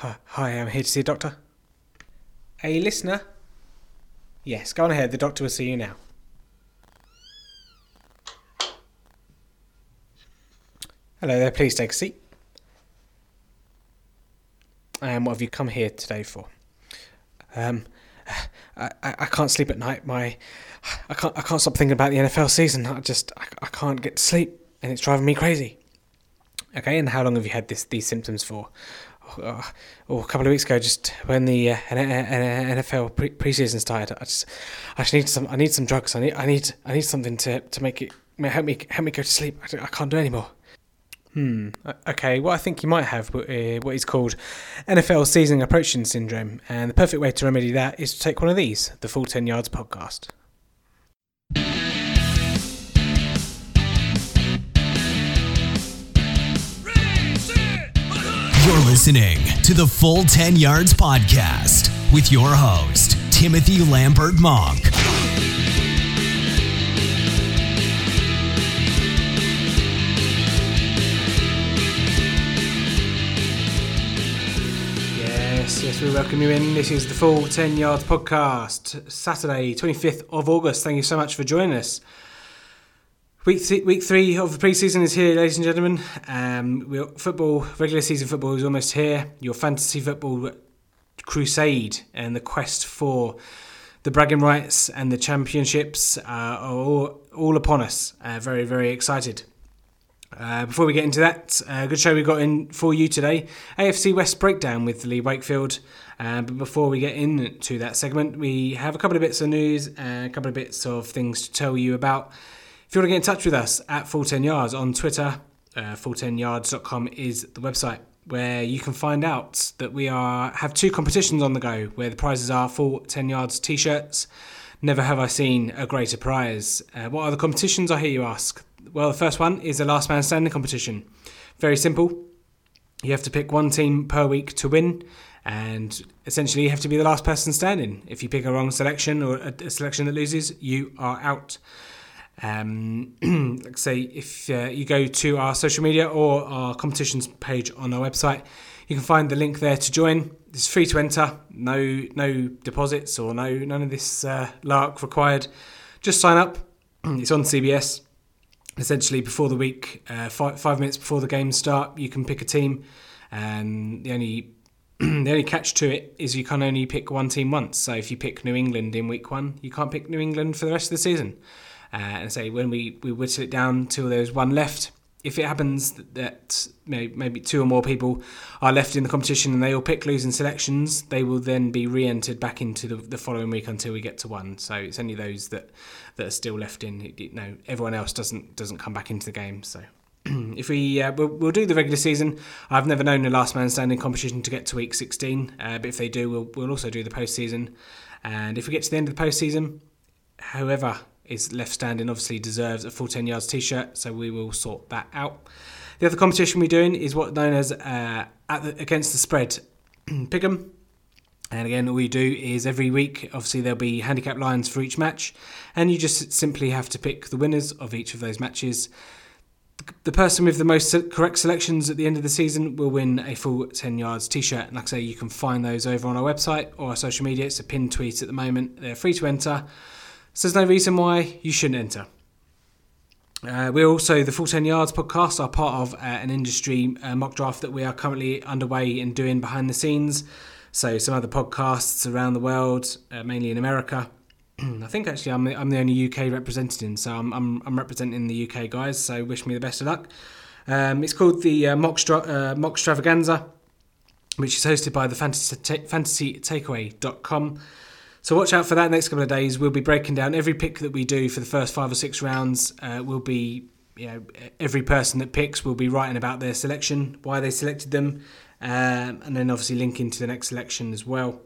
Hi, I'm here to see a doctor. A listener? Yes, go on ahead. The doctor will see you now. Hello there, please take a seat. And what have you come here today for? Um, I, I, I can't sleep at night. My, I can't I can't stop thinking about the NFL season. I just I, I can't get to sleep, and it's driving me crazy. Okay, and how long have you had this these symptoms for? Oh, oh, a couple of weeks ago, just when the uh, NFL pre- preseason started, I just I just need some I need some drugs. I need I need I need something to, to make it help me help me go to sleep. I, I can't do anymore. Hmm. Okay. Well, I think you might have uh, what is called NFL season approaching syndrome, and the perfect way to remedy that is to take one of these, the Full Ten Yards podcast. You're listening to the Full 10 Yards Podcast with your host, Timothy Lambert Monk. Yes, yes, we welcome you in. This is the Full 10 Yards Podcast, Saturday, 25th of August. Thank you so much for joining us. Week week three of the preseason is here, ladies and gentlemen. Um, football, regular season football is almost here. Your fantasy football crusade and the quest for the bragging rights and the championships uh, are all, all upon us. Uh, very, very excited. Uh, before we get into that, uh, good show we got in for you today. AFC West breakdown with Lee Wakefield. Uh, but before we get into that segment, we have a couple of bits of news a couple of bits of things to tell you about. If you want to get in touch with us at Full 10 Yards on Twitter, uh, full10yards.com is the website where you can find out that we are have two competitions on the go where the prizes are full 10 yards t-shirts. Never have I seen a greater prize. Uh, what are the competitions, I hear you ask? Well, the first one is a last man standing competition. Very simple. You have to pick one team per week to win, and essentially you have to be the last person standing. If you pick a wrong selection or a selection that loses, you are out. Um, like say, if uh, you go to our social media or our competitions page on our website, you can find the link there to join. It's free to enter. No, no deposits or no none of this uh, lark required. Just sign up. It's on CBS. Essentially, before the week, uh, five, five minutes before the games start, you can pick a team. And the only the only catch to it is you can only pick one team once. So if you pick New England in week one, you can't pick New England for the rest of the season. Uh, and say when we, we whittle it down till there's one left, if it happens that maybe two or more people are left in the competition and they all pick losing selections, they will then be re-entered back into the, the following week until we get to one. So it's only those that, that are still left in. You know, everyone else doesn't doesn't come back into the game. So if we uh, we'll, we'll, do the regular season, I've never known a last man standing competition to get to week 16. Uh, but if they do, we'll we'll also do the postseason. And if we get to the end of the postseason, however is left standing obviously deserves a full 10 yards t-shirt so we will sort that out. The other competition we're doing is what known as uh, the, against the spread pick'em and again all we do is every week obviously there'll be handicap lines for each match and you just simply have to pick the winners of each of those matches. The person with the most correct selections at the end of the season will win a full 10 yards t-shirt. And like i say you can find those over on our website or our social media. It's a pinned tweet at the moment. They're free to enter so there's no reason why you shouldn't enter. Uh, we're also the Full 10 Yards podcast are part of uh, an industry uh, mock draft that we are currently underway in doing behind the scenes. So some other podcasts around the world, uh, mainly in America. I think actually I'm the, I'm the only UK representing, so I'm, I'm, I'm representing the UK guys. So wish me the best of luck. Um, it's called the uh, uh, mock Extravaganza, which is hosted by the fantasy, ta- fantasytakeaway.com. So watch out for that next couple of days. We'll be breaking down every pick that we do for the first five or six rounds. Uh, we'll be, you know, every person that picks will be writing about their selection, why they selected them, um, and then obviously linking to the next selection as well.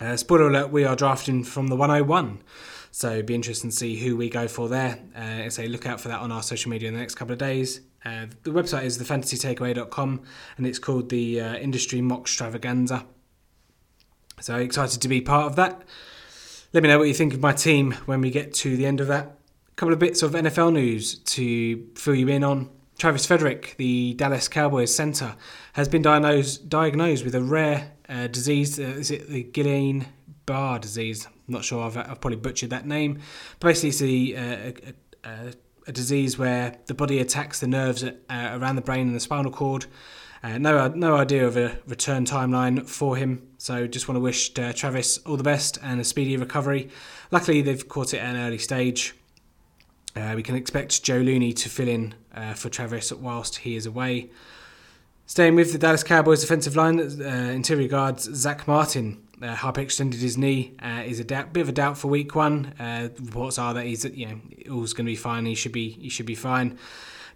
Uh, spoiler alert: we are drafting from the 101. So be interesting to see who we go for there. Uh, so look out for that on our social media in the next couple of days. Uh, the website is thefantasytakeaway.com and it's called the uh, Industry Mock Extravaganza. So excited to be part of that. Let me know what you think of my team when we get to the end of that. A couple of bits of NFL news to fill you in on. Travis Frederick, the Dallas Cowboys center, has been diagnosed diagnosed with a rare uh, disease. Uh, is it the Guillain Barre disease? I'm not sure. I've, I've probably butchered that name. But basically, it's a, a, a, disease where the body attacks the nerves uh, around the brain and the spinal cord. Uh, no, no idea of a return timeline for him. So just want to wish uh, Travis all the best and a speedy recovery. Luckily, they've caught it at an early stage. Uh, we can expect Joe Looney to fill in uh, for Travis whilst he is away. Staying with the Dallas Cowboys defensive line, uh, interior guards Zack Martin uh, hyperextended his knee. Uh, is a bit of a doubt for week one. Uh, reports are that he's you know all's going to be fine. He should be he should be fine.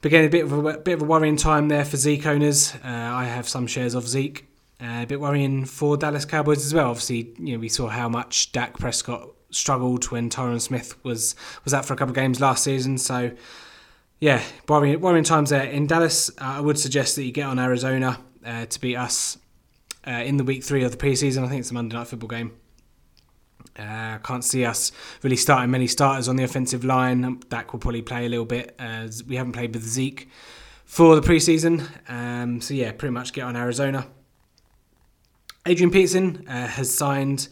But again, a bit of a bit of a worrying time there for Zeke owners. Uh, I have some shares of Zeke. Uh, a bit worrying for Dallas Cowboys as well. Obviously, you know we saw how much Dak Prescott struggled when Tyron Smith was was out for a couple of games last season. So yeah, worrying, worrying times there. In Dallas, uh, I would suggest that you get on Arizona uh, to beat us uh, in the week three of the preseason. I think it's a Monday night football game. I uh, can't see us really starting many starters on the offensive line. That will probably play a little bit as we haven't played with Zeke for the preseason. Um, so yeah, pretty much get on Arizona. Adrian Peterson uh, has signed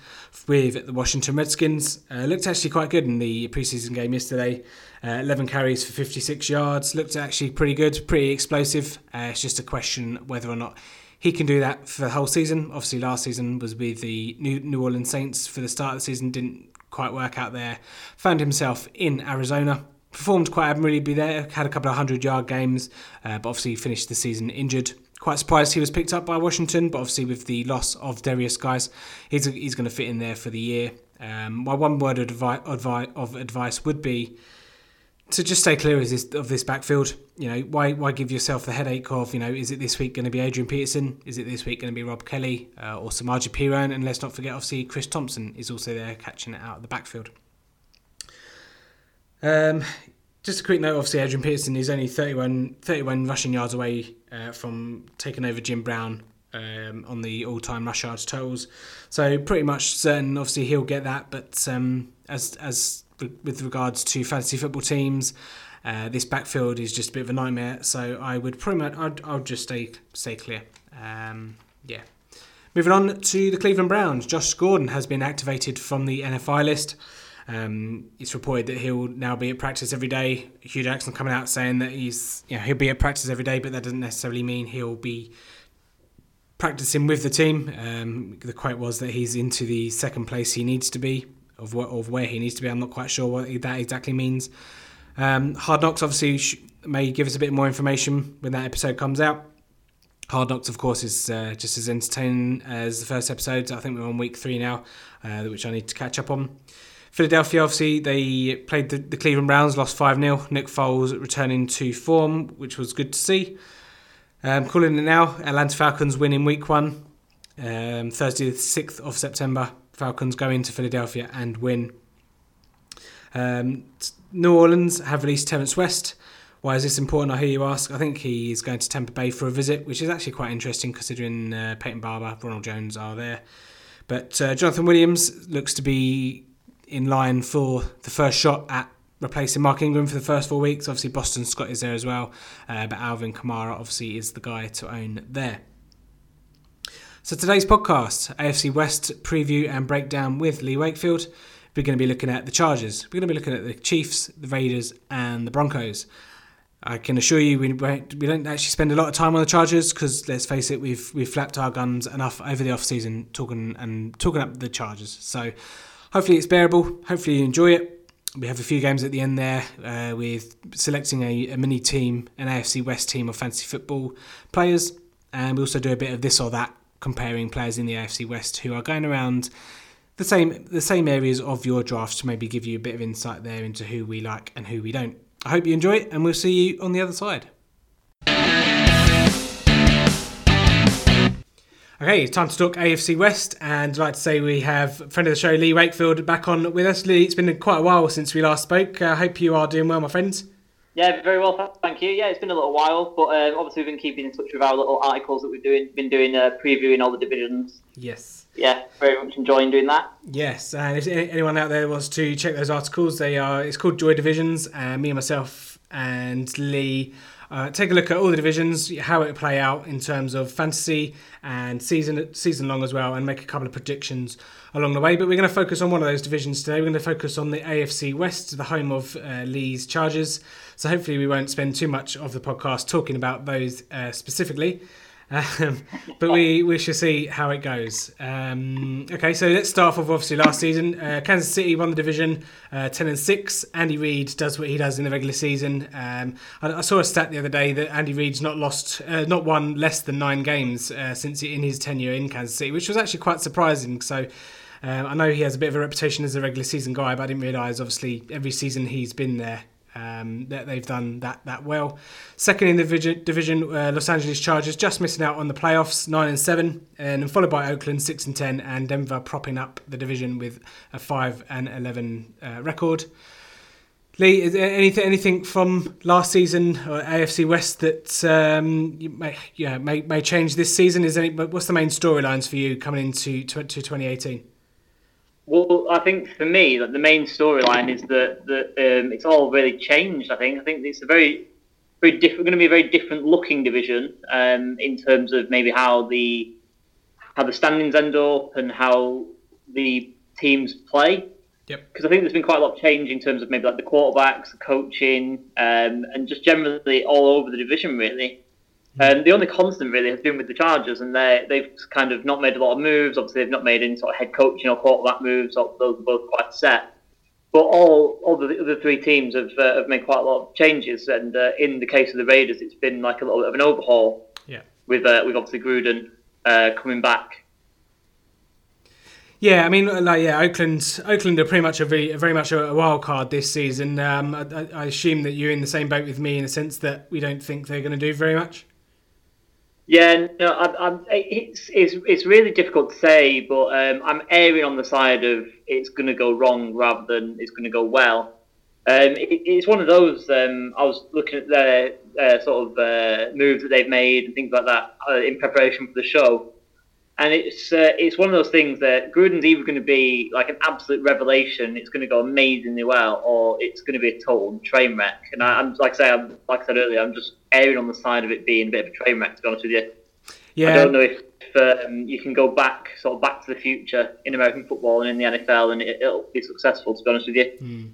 with the Washington Redskins. Uh, looked actually quite good in the preseason game yesterday. Uh, 11 carries for 56 yards. Looked actually pretty good, pretty explosive. Uh, it's just a question whether or not he can do that for the whole season. Obviously, last season was with the New, New Orleans Saints for the start of the season. Didn't quite work out there. Found himself in Arizona. Performed quite admirably there. Had a couple of hundred yard games, uh, but obviously finished the season injured quite surprised he was picked up by Washington, but obviously with the loss of Derrius Guice, he's he's going to fit in there for the year. Um, my one word of advice, of advice would be to just stay clear of this, of this backfield. You know, why why give yourself the headache of you know, is it this week going to be Adrian Peterson? Is it this week going to be Rob Kelley uh, or Samaje Perine? And let's not forget, obviously, Chris Thompson is also there catching it out of the backfield. Um, just a quick note, obviously, Adrian Peterson is only 31, 31 rushing yards away uh, from taking over Jim Brown um, on the all-time rush yards totals. So pretty much certain, obviously, he'll get that. But um, as as with regards to fantasy football teams, uh, this backfield is just a bit of a nightmare. So I would pretty much, I'd, I'll just stay stay clear. Um, yeah. Moving on to the Cleveland Browns, Josh Gordon has been activated from the NFI list. Um, it's reported that he'll now be at practice every day. Hue Jackson coming out saying that he's you know, he'll be at practice every day, but that doesn't necessarily mean he'll be practicing with the team. Um, the quote was that he's into the second place he needs to be of what of where he needs to be. I'm not quite sure what that exactly means. Um, Hard Knocks obviously may give us a bit more information when that episode comes out. Hard Knocks, of course, is uh, just as entertaining as the first episode. I think we're on week three now, uh, which I need to catch up on. Philadelphia, obviously, they played the, the Cleveland Browns, lost 5 0. Nick Foles returning to form, which was good to see. Um, calling it now, Atlanta Falcons win in week one. Um, Thursday, the 6th of September, Falcons go into Philadelphia and win. Um, New Orleans have released Terrence West. Why is this important? I hear you ask. I think he is going to Tampa Bay for a visit, which is actually quite interesting considering uh, Peyton Barber, Ronald Jones are there. But uh, Jonathan Williams looks to be in line for the first shot at replacing Mark Ingram for the first four weeks. Obviously, Boston Scott is there as well, uh, but Alvin Kamara obviously is the guy to own there. So today's podcast, AFC West preview and breakdown with Lee Wakefield. We're going to be looking at the Chargers. We're going to be looking at the Chiefs, the Raiders, and the Broncos. I can assure you we, we don't actually spend a lot of time on the Chargers because let's face it, we've we've flapped our guns enough over the off season talking and talking up the Chargers. So hopefully it's bearable. Hopefully you enjoy it. We have a few games at the end there uh, with selecting a, a, mini team, an AFC West team of fantasy football players, and we also do a bit of this or that, comparing players in the AFC West who are going around the same the same areas of your draft to maybe give you a bit of insight there into who we like and who we don't. I hope you enjoy it, and we'll see you on the other side. Okay, time to talk AFC West, and I'd like to say we have friend of the show Lee Wakefield back on with us. Lee, it's been quite a while since we last spoke. I uh, hope you are doing well, my friends. Yeah, very well, thank you. Yeah, it's been a little while, but uh, obviously we've been keeping in touch with our little articles that we've doing, been doing, uh, previewing all the divisions. Yes. Yeah, very much enjoying doing that. Yes, and if anyone out there wants to check those articles, they are. It's called Joy Divisions, and me and myself and Lee uh, take a look at all the divisions, how it play out in terms of fantasy and season season long as well, and make a couple of predictions along the way. But we're going to focus on one of those divisions today. We're going to focus on the AFC West, the home of uh, Lee's Chargers. So hopefully we won't spend too much of the podcast talking about those uh, specifically. Um, but we, we shall see how it goes. Um, okay, so let's start off obviously last season. Uh, Kansas City won the division uh, 10 and 6. Andy Reid does what he does in the regular season. Um, I, I, saw a stat the other day that Andy Reid's not lost, uh, not won less than nine games uh, since in his tenure in Kansas City, which was actually quite surprising. So uh, I know he has a bit of a reputation as a regular season guy, but I didn't realise obviously every season he's been there um, that they've done that that well. Second in the division, uh, Los Angeles Chargers just missing out on the playoffs, nine and seven, and followed by Oakland six and ten, and Denver propping up the division with a five and eleven uh, record. Lee, is anything anything from last season or AFC West that um, may yeah may, may change this season? Is any what's the main storylines for you coming into to, to 2018? Well, I think for me, like, the main storyline is that that um, it's all really changed. I think I think it's a very very different, going to be a very different looking division um, in terms of maybe how the how the standings end up and how the teams play. Yep. Because I think there's been quite a lot of change in terms of maybe like the quarterbacks, the coaching, um, and just generally all over the division really. Um, the only constant really has been with the Chargers, and they they've kind of not made a lot of moves. Obviously, they've not made any sort of head coaching or quarterback moves. Those are both quite set. But all all the other three teams have uh, have made quite a lot of changes, and uh, in the case of the Raiders, it's been like a little bit of an overhaul. Yeah. With uh, with obviously Gruden uh, coming back. Yeah, I mean, like, yeah, Oakland, Oakland are pretty much a very, very much a wild card this season. Um, I, I assume that you're in the same boat with me in the sense that we don't think they're going to do very much. Yeah, no, I, I'm, it's, it's it's really difficult to say, but um, I'm erring on the side of it's going to go wrong rather than it's going to go well. Um, it, it's one of those. Um, I was looking at their uh, sort of uh, moves that they've made and things like that uh, in preparation for the show, and it's uh, it's one of those things that Gruden's either going to be like an absolute revelation, it's going to go amazingly well, or it's going to be a total train wreck. And I, am like I say, I'm, like I said earlier, I'm just erring on the side of it being a bit of a train wreck. To be honest with you, yeah. I don't know if um, you can go back, sort of back to the future in American football and in the NFL, and it, will be successful. To be honest with you. Mm.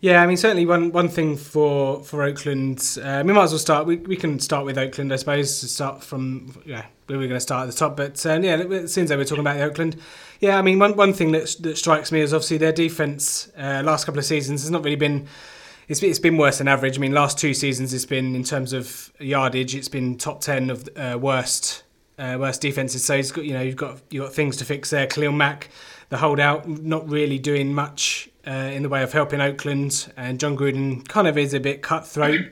Yeah, I mean, certainly one, one thing for for Oakland, uh, we might as well start. We, we can start with Oakland, I suppose, to start from yeah, we were going to start at the top. But uh, yeah, since we're talking about the Oakland, yeah, I mean, one, one thing that, that strikes me is obviously their defense. Uh, last couple of seasons has not really been. It's, it's been worse than average. I mean, last two seasons it's been in terms of yardage, it's been top ten of uh, worst uh, worst defenses. So it's got you know you've got you got things to fix there. Khalil Mack, the holdout, not really doing much uh, in the way of helping Oakland, and Jon Gruden kind of is a bit cutthroat.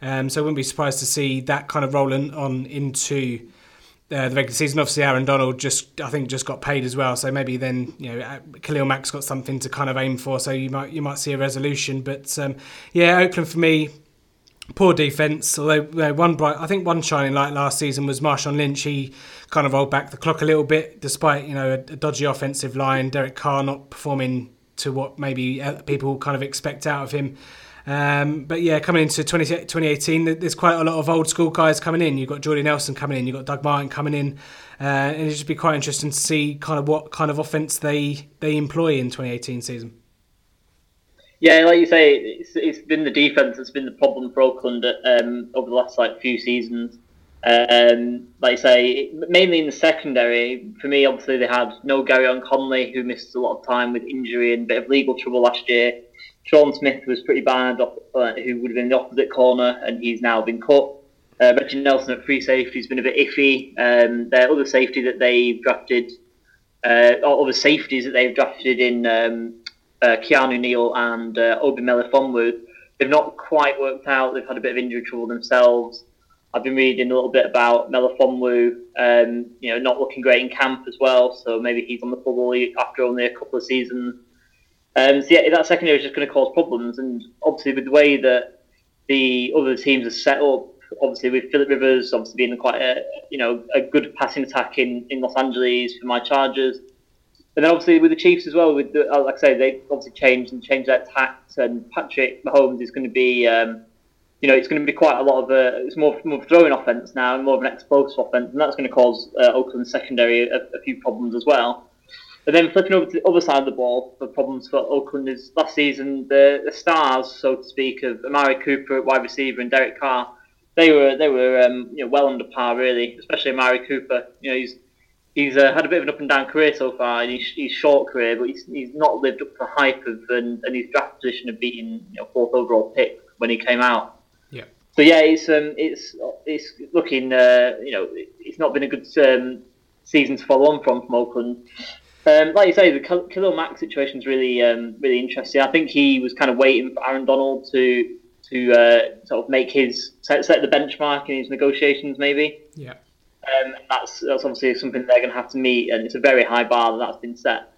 Um, so I wouldn't be surprised to see that kind of rolling on into uh, the regular season. Obviously, Aaron Donald just I think just got paid as well, so maybe then you know uh, Khalil Mack's got something to kind of aim for. So you might you might see a resolution. But um, yeah, Oakland for me. Poor defense. Although one bright, I think one shining light last season was Marshawn Lynch. He kind of rolled back the clock a little bit, despite you know a, a dodgy offensive line. Derek Carr not performing to what maybe uh, people kind of expect out of him. Um, but yeah, coming into 20, 2018, there's quite a lot of old school guys coming in. You've got Jordy Nelson coming in, you've got Doug Martin coming in, uh, and it'd just be quite interesting to see kind of what kind of offense they they employ in 2018 season. Yeah, like you say, it's, it's been the defense that's been the problem for Oakland um, over the last like few seasons. Um, like you say, mainly in the secondary. For me, obviously, they had no Gareon Conley, who missed a lot of time with injury and a bit of legal trouble last year. Sean Smith was pretty bad, uh, who would have been in the opposite corner, and he's now been cut. Uh, Reggie Nelson at free safety has been a bit iffy. Um, their other safety that they've drafted, uh, other safeties that they've drafted in um, uh, Keanu Neal and uh, Obi Melifonwu, they've not quite worked out. They've had a bit of injury trouble themselves. I've been reading a little bit about Melifonwu, um, you know, not looking great in camp as well. So maybe he's on the bubble after only a couple of seasons. Um, so yeah, that secondary is just going to cause problems, and obviously with the way that the other teams are set up, obviously with Philip Rivers obviously being quite a you know a good passing attack in, in Los Angeles for my Chargers, and then obviously with the Chiefs as well. With the, like I say, they obviously changed and changed their tact, and Patrick Mahomes is going to be um, you know, it's going to be quite a lot of a, it's more, more throwing offense now and more of an explosive offense, and that's going to cause uh, Oakland's secondary a, a, few problems as well. And then flipping over to the other side of the ball, the problems for Oakland is last season the, the stars, so to speak, of Amari Cooper at wide receiver and Derek Carr. They were they were um, you know well under par really, especially Amari Cooper. You know he's he's uh, had a bit of an up and down career so far in his, his short career, but he's, he's not lived up to the hype of and, and his draft position of being you know, fourth overall pick when he came out. Yeah. So yeah, it's um, it's it's looking uh, you know it's not been a good um, season to follow on from from Oakland. Um, like you say, the Khalil Mack situation is really um, really interesting. I think he was kind of waiting for Aaron Donald to to uh, sort of make his set, set the benchmark in his negotiations, maybe. Yeah. Um, that's that's obviously something they're going to have to meet, and it's a very high bar that that's been set.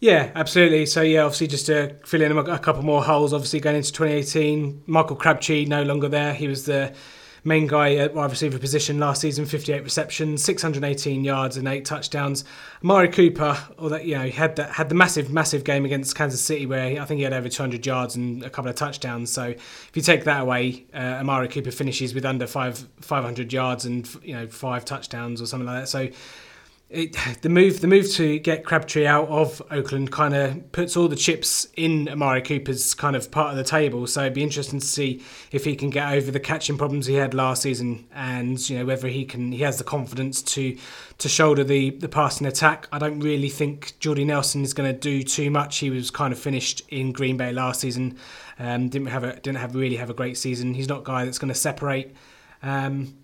Yeah, absolutely. So yeah, obviously just to fill in a couple more holes. Obviously going into 2018, Michael Crabtree no longer there. He was the main guy at wide receiver position last season, 58 receptions, 618 yards and eight touchdowns. Amari Cooper, although you know, he had that had the massive, massive game against Kansas City where he, I think he had over 200 yards and a couple of touchdowns. So if you take that away, uh, Amari Cooper finishes with under five 500 yards and you know five touchdowns or something like that. So it, the move the move to get Crabtree out of Oakland kind of puts all the chips in Amari Cooper's kind of part of the table. So it'd be interesting to see if he can get over the catching problems he had last season, and you know whether he can he has the confidence to to shoulder the the passing attack. I don't really think Jordy Nelson is going to do too much. He was kind of finished in Green Bay last season. Um, didn't have a didn't have really have a great season. He's not a guy that's going to separate. Um,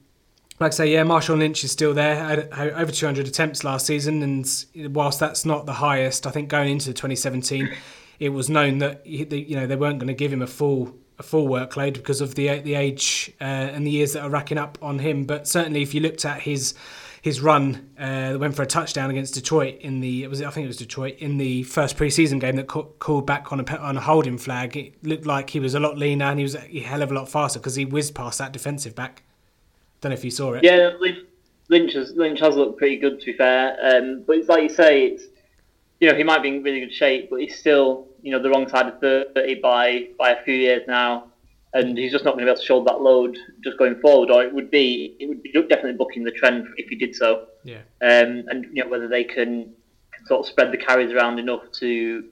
like I say, yeah, Marshawn Lynch is still there. Over 200 attempts last season, and whilst that's not the highest, I think going into 2017, it was known that you know they weren't going to give him a full a full workload because of the the age uh, and the years that are racking up on him. But certainly, if you looked at his his run, uh, went for a touchdown against Detroit in the it was I think it was Detroit in the first preseason game that called back on a on a holding flag. It looked like he was a lot leaner and he was a hell of a lot faster because he whizzed past that defensive back. Don't know if you saw it. Yeah, Lynch has Lynch has looked pretty good to be fair. Um, but it's like you say, it's you know he might be in really good shape, but he's still you know the wrong side of thirty by by a few years now, and he's just not going to be able to shoulder that load just going forward. Or it would be it would be definitely booking the trend if he did so. Yeah. Um, and you know whether they can, can sort of spread the carries around enough to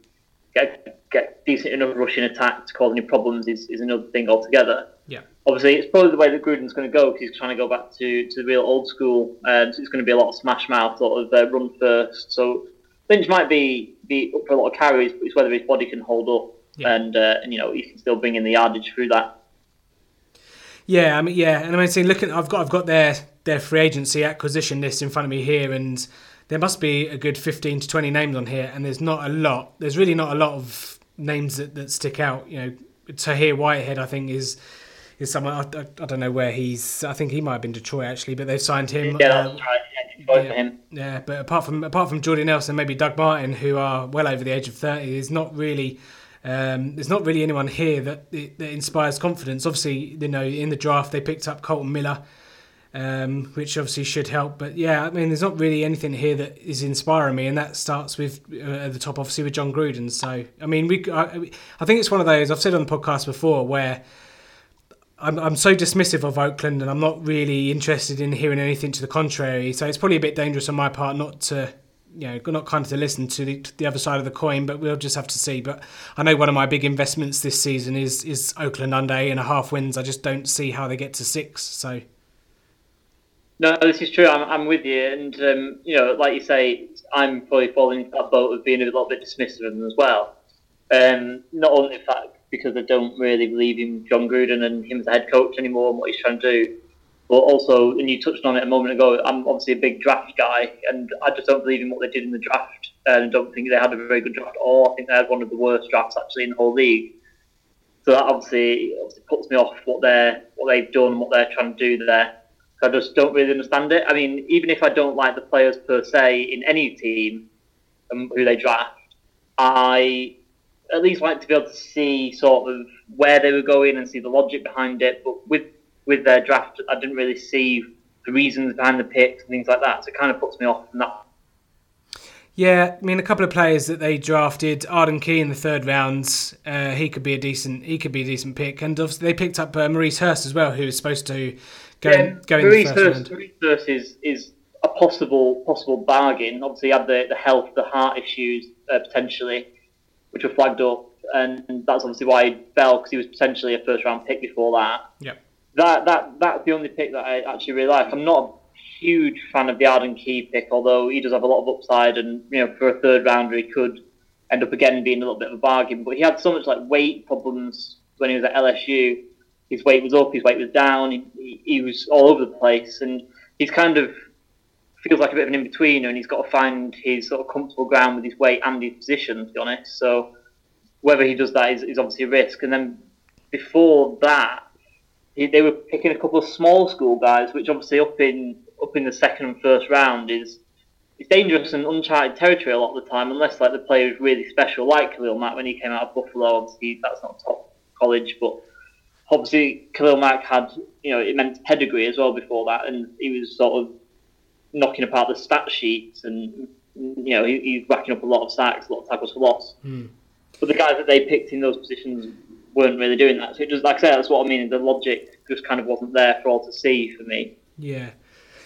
get get decent enough rushing attack to cause any problems is, is another thing altogether. Yeah obviously it's probably the way that Gruden's going to go because he's trying to go back to, to the real old school. Um, so it's going to be a lot of smash mouth, sort of uh, run first. So Lynch might be, be up for a lot of carries, but it's whether his body can hold up yeah. and uh, and you know he can still bring in the yardage through that. Yeah, I mean, yeah, and I mean, see, looking, I've got I've got their their free agency acquisition list in front of me here, and there must be a good fifteen to twenty names on here, and there's not a lot. There's really not a lot of names that, that stick out. You know, Tahir Whitehead, I think, is is someone I, I, I, don't know where he's. I think he might have been Detroit actually, but they've signed him. Yeah, uh, right. Yeah, yeah, him. yeah, but apart from apart from Jordy Nelson, maybe Doug Martin, who are well over the age of thirty, is not really. Um, there's not really anyone here that that inspires confidence. Obviously, you know, in the draft they picked up Kolton Miller, um, which obviously should help. But yeah, I mean, there's not really anything here that is inspiring me, and that starts with uh, at the top, obviously, with Jon Gruden. So I mean, we I, I think it's one of those I've said on the podcast before where I'm, I'm so dismissive of Oakland and I'm not really interested in hearing anything to the contrary. So it's probably a bit dangerous on my part not to, you know, not kind of to listen to the, to the other side of the coin, but we'll just have to see. But I know one of my big investments this season is is Oakland under eight and a half wins. I just don't see how they get to six. So. No, this is true. I'm, I'm with you, and um, you know, like you say, I'm probably falling into that boat of being a little bit dismissive of them as well. Um, not only the fact because I don't really believe in Jon Gruden and him as a head coach anymore and what he's trying to do. But also, and you touched on it a moment ago, I'm obviously a big draft guy, and I just don't believe in what they did in the draft. And don't think they had a very good draft, or I think they had one of the worst drafts actually in the whole league. So that obviously, obviously puts me off what they're what they've done, and what they're trying to do there. I just don't really understand it. I mean, even if I don't like the players per se in any team um, who they draft, I at least like to be able to see sort of where they were going and see the logic behind it. But with with their draft, I didn't really see the reasons behind the picks and things like that. So it kind of puts me off from that. Yeah, I mean a couple of players that they drafted, Arden Key in the third round. Uh, he could be a decent. He could be a decent pick, and obviously they picked up uh, Maurice Hurst as well, who was supposed to go Yeah, in, go Maurice the first Hurst. Maurice Hurst is, is a possible possible bargain. Obviously, he had the, the health, the heart issues uh, potentially, which were flagged up, and, and that's obviously why he fell because he was potentially a first round pick before that. Yep. That that that's the only pick that I actually really like. I'm not a huge fan of the Arden Key pick, although he does have a lot of upside, and you know for a third rounder he could end up again being a little bit of a bargain. But he had so much like weight problems when he was at LSU. His weight was up, his weight was down. He, he, was all over the place, and he's kind of feels like a bit of an in betweener, and he's got to find his sort of comfortable ground with his weight and his position. To be honest, so whether he does that is, is obviously a risk. And then before that, he, they were picking a couple of small school guys, which obviously up in up in the second and first round is it's dangerous and uncharted territory a lot of the time, unless like the player is really special, like Khalil Mack when he came out of Buffalo. Obviously, that's not top college, but obviously Khalil Mack had you know immense pedigree as well before that, and he was sort of knocking apart the stat sheets, and you know he, he's racking up a lot of sacks, a lot of tackles for loss. Hmm. But the guys that they picked in those positions weren't really doing that. So it just like I say, that's what I mean. The logic just kind of wasn't there for all to see for me. Yeah.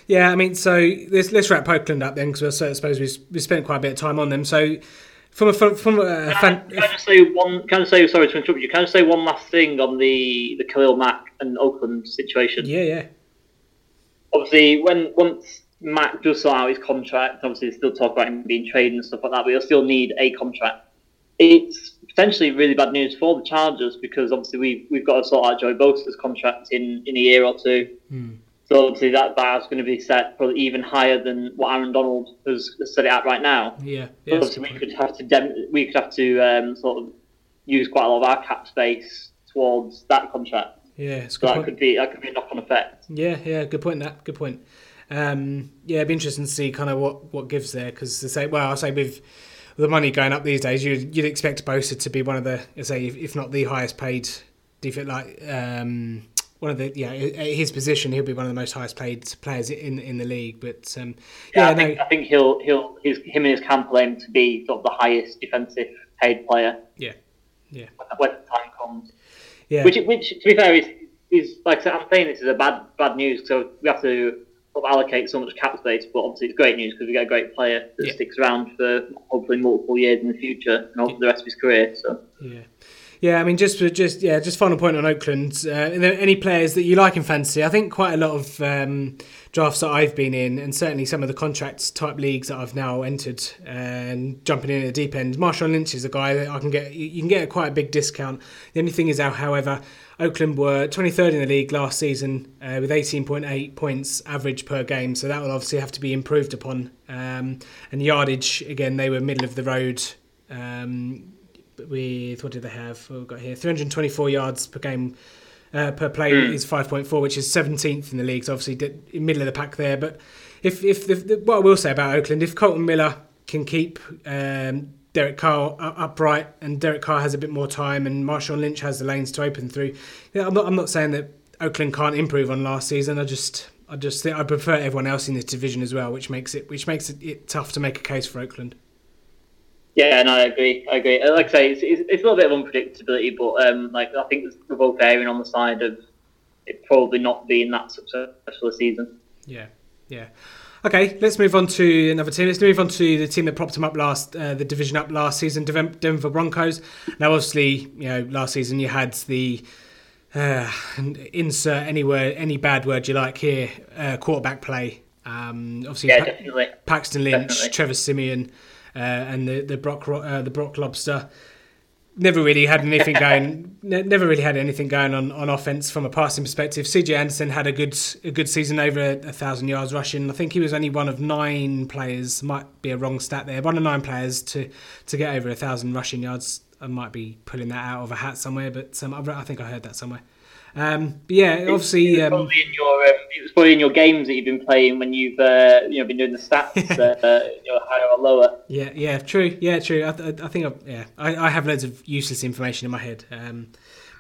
Yeah, I mean, so let's, let's wrap Oakland up then, because I suppose we we spent quite a bit of time on them. So, from a from, from a fan, Can I just say one? Can I say sorry to interrupt you? Can I say one last thing on the the Khalil Mack and Oakland situation? yeah, yeah, Obviously, when once Mack does sort out his contract, obviously they still talk about him being traded and stuff like that, but he'll still need a contract. It's potentially really bad news for the Chargers because obviously we've we've got to sort out Joey Bosa's contract in in a year or two. Hmm. So obviously that bar's going to be set probably even higher than what Aaron Donald has set it at right now. yeah, yeah. obviously we could have to dem- we could have to um, sort of use quite a lot of our cap space towards that contract. Yeah, So that point. could be that could be a knock on effect. Yeah, yeah, good point. That good point. Um, yeah, it'd be interesting to see kind of what what gives there because to say, well, I say with the money going up these days, you'd, you'd expect Bosa to be one of the, say, if, if not the highest paid defense, like um, one of the, yeah, his position, he'll be one of the most highest paid players in in the league. But um, Yeah, yeah, I think no, I think he'll he'll his him and his camp aim to be sort of the highest defensive paid player yeah, yeah, when the time comes. yeah, Which which to be fair is is like I said, I'm saying this is a bad bad news. So we have to sort of allocate so much cap space, but obviously it's great news because we get a great player that Yeah. sticks around for hopefully multiple years in the future and hopefully the rest of his career. So. yeah. Yeah, I mean, just just yeah, just final point on Oakland. Uh, any players that you like in fantasy? I think quite a lot of um, drafts that I've been in, and certainly some of the contracts type leagues that I've now entered and jumping in at the deep end. Marshawn Lynch is a guy that I can get. You can get quite a big discount. The only thing is, how however, Oakland were 23rd in the league last season uh, with 18.8 points average per game, so that will obviously have to be improved upon. Um, and yardage again, they were middle of the road. Um, with what did they have? What we've got here 324 yards per game uh, per play is 5.4, which is 17th in the league. So obviously middle of the pack there. But if if the, the, what I will say about Oakland, if Kolton Miller can keep um, Derek Carr upright and Derek Carr has a bit more time and Marshawn Lynch has the lanes to open through, yeah, I'm not I'm not saying that Oakland can't improve on last season. I just I just think I prefer everyone else in this division as well, which makes it which makes it, it tough to make a case for Oakland. Yeah, no, I agree. I agree. Like I say, it's, it's, it's a little bit of unpredictability, but um, like I think we're both erring on the side of it probably not being that successful a season. Yeah, yeah. Okay, let's move on to another team. Let's move on to the team that propped them up last, uh, the division up last season, Denver Broncos. Now, obviously, you know, last season you had the uh, insert any word, any bad word you like here, uh, quarterback play. Um, obviously, Yeah, Pa- definitely. Paxton Lynch, Definitely. Trevor Siemian, uh, and the the Brock uh, the Brock Lobster. Never really had anything going. ne- never really had anything going on, on offense from a passing perspective. CJ Anderson had a good a good season over a, a thousand yards rushing. I think he was only one of nine players. Might be a wrong stat there. One of nine players to to get over a thousand rushing yards. I might be pulling that out of a hat somewhere, but um, I I think I heard that somewhere. Um, but yeah, obviously. It was Um, probably in your um, it was probably in your games that you've been playing when you've uh, you know been doing the stats uh, you know, higher or lower. Yeah, yeah, true. Yeah, true. I, I, I think, I've, yeah, I, I have loads of useless information in my head. Um,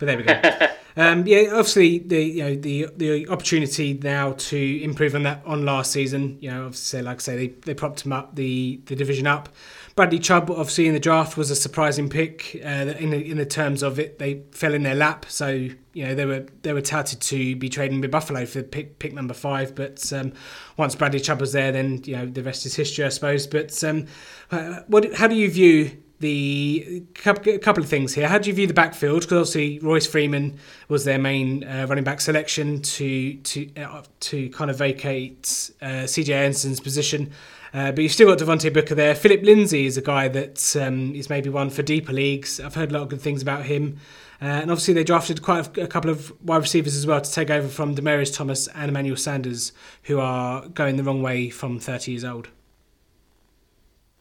but there we go. Um, yeah, obviously the you know the the opportunity now to improve on that on last season. You know, obviously, like I say, they, they propped them up the the division up. Bradley Chubb, obviously in the draft, was a surprising pick. Uh, in the in the terms of it, they fell in their lap. So you know they were they were touted to be trading with Buffalo for pick pick number five. But um, once Bradley Chubb was there, then you know the rest is history, I suppose. But um, uh, what how do you view the couple of things here. How do you view the backfield? Because obviously Royce Freeman was their main uh, running back selection to to uh, to kind of vacate uh, CJ Anderson's position. Uh, but you've still got Devontae Booker there. Phillip Lindsay is a guy that um, is maybe one for deeper leagues. I've heard a lot of good things about him. Uh, and obviously, they drafted quite a, a, couple of wide receivers as well to take over from Demaryius Thomas and Emmanuel Sanders, who are going the wrong way from 30 years old.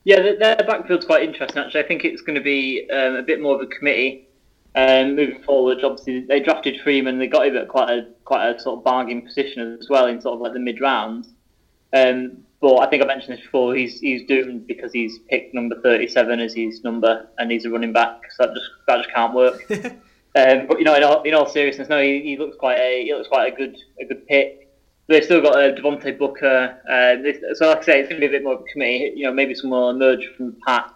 Yeah, their backfield's quite interesting, actually. I think it's going to be um, a bit more of a committee um, moving forward. Obviously, they drafted Freeman. They got him at quite a quite a sort of bargain position as well in sort of like the mid rounds. Um, but I think I mentioned this before. He's he's doomed because he's picked number thirty-seven as his number, and he's a running back. So that just that just can't work. um, but you know, in all, in all seriousness, no, he, he, looks quite a he looks quite a good a good pick. They've still got uh, Devontae Booker. Uh, this, so like I say, it's going to be a bit more of a committee. You know, maybe someone will emerge from the pack,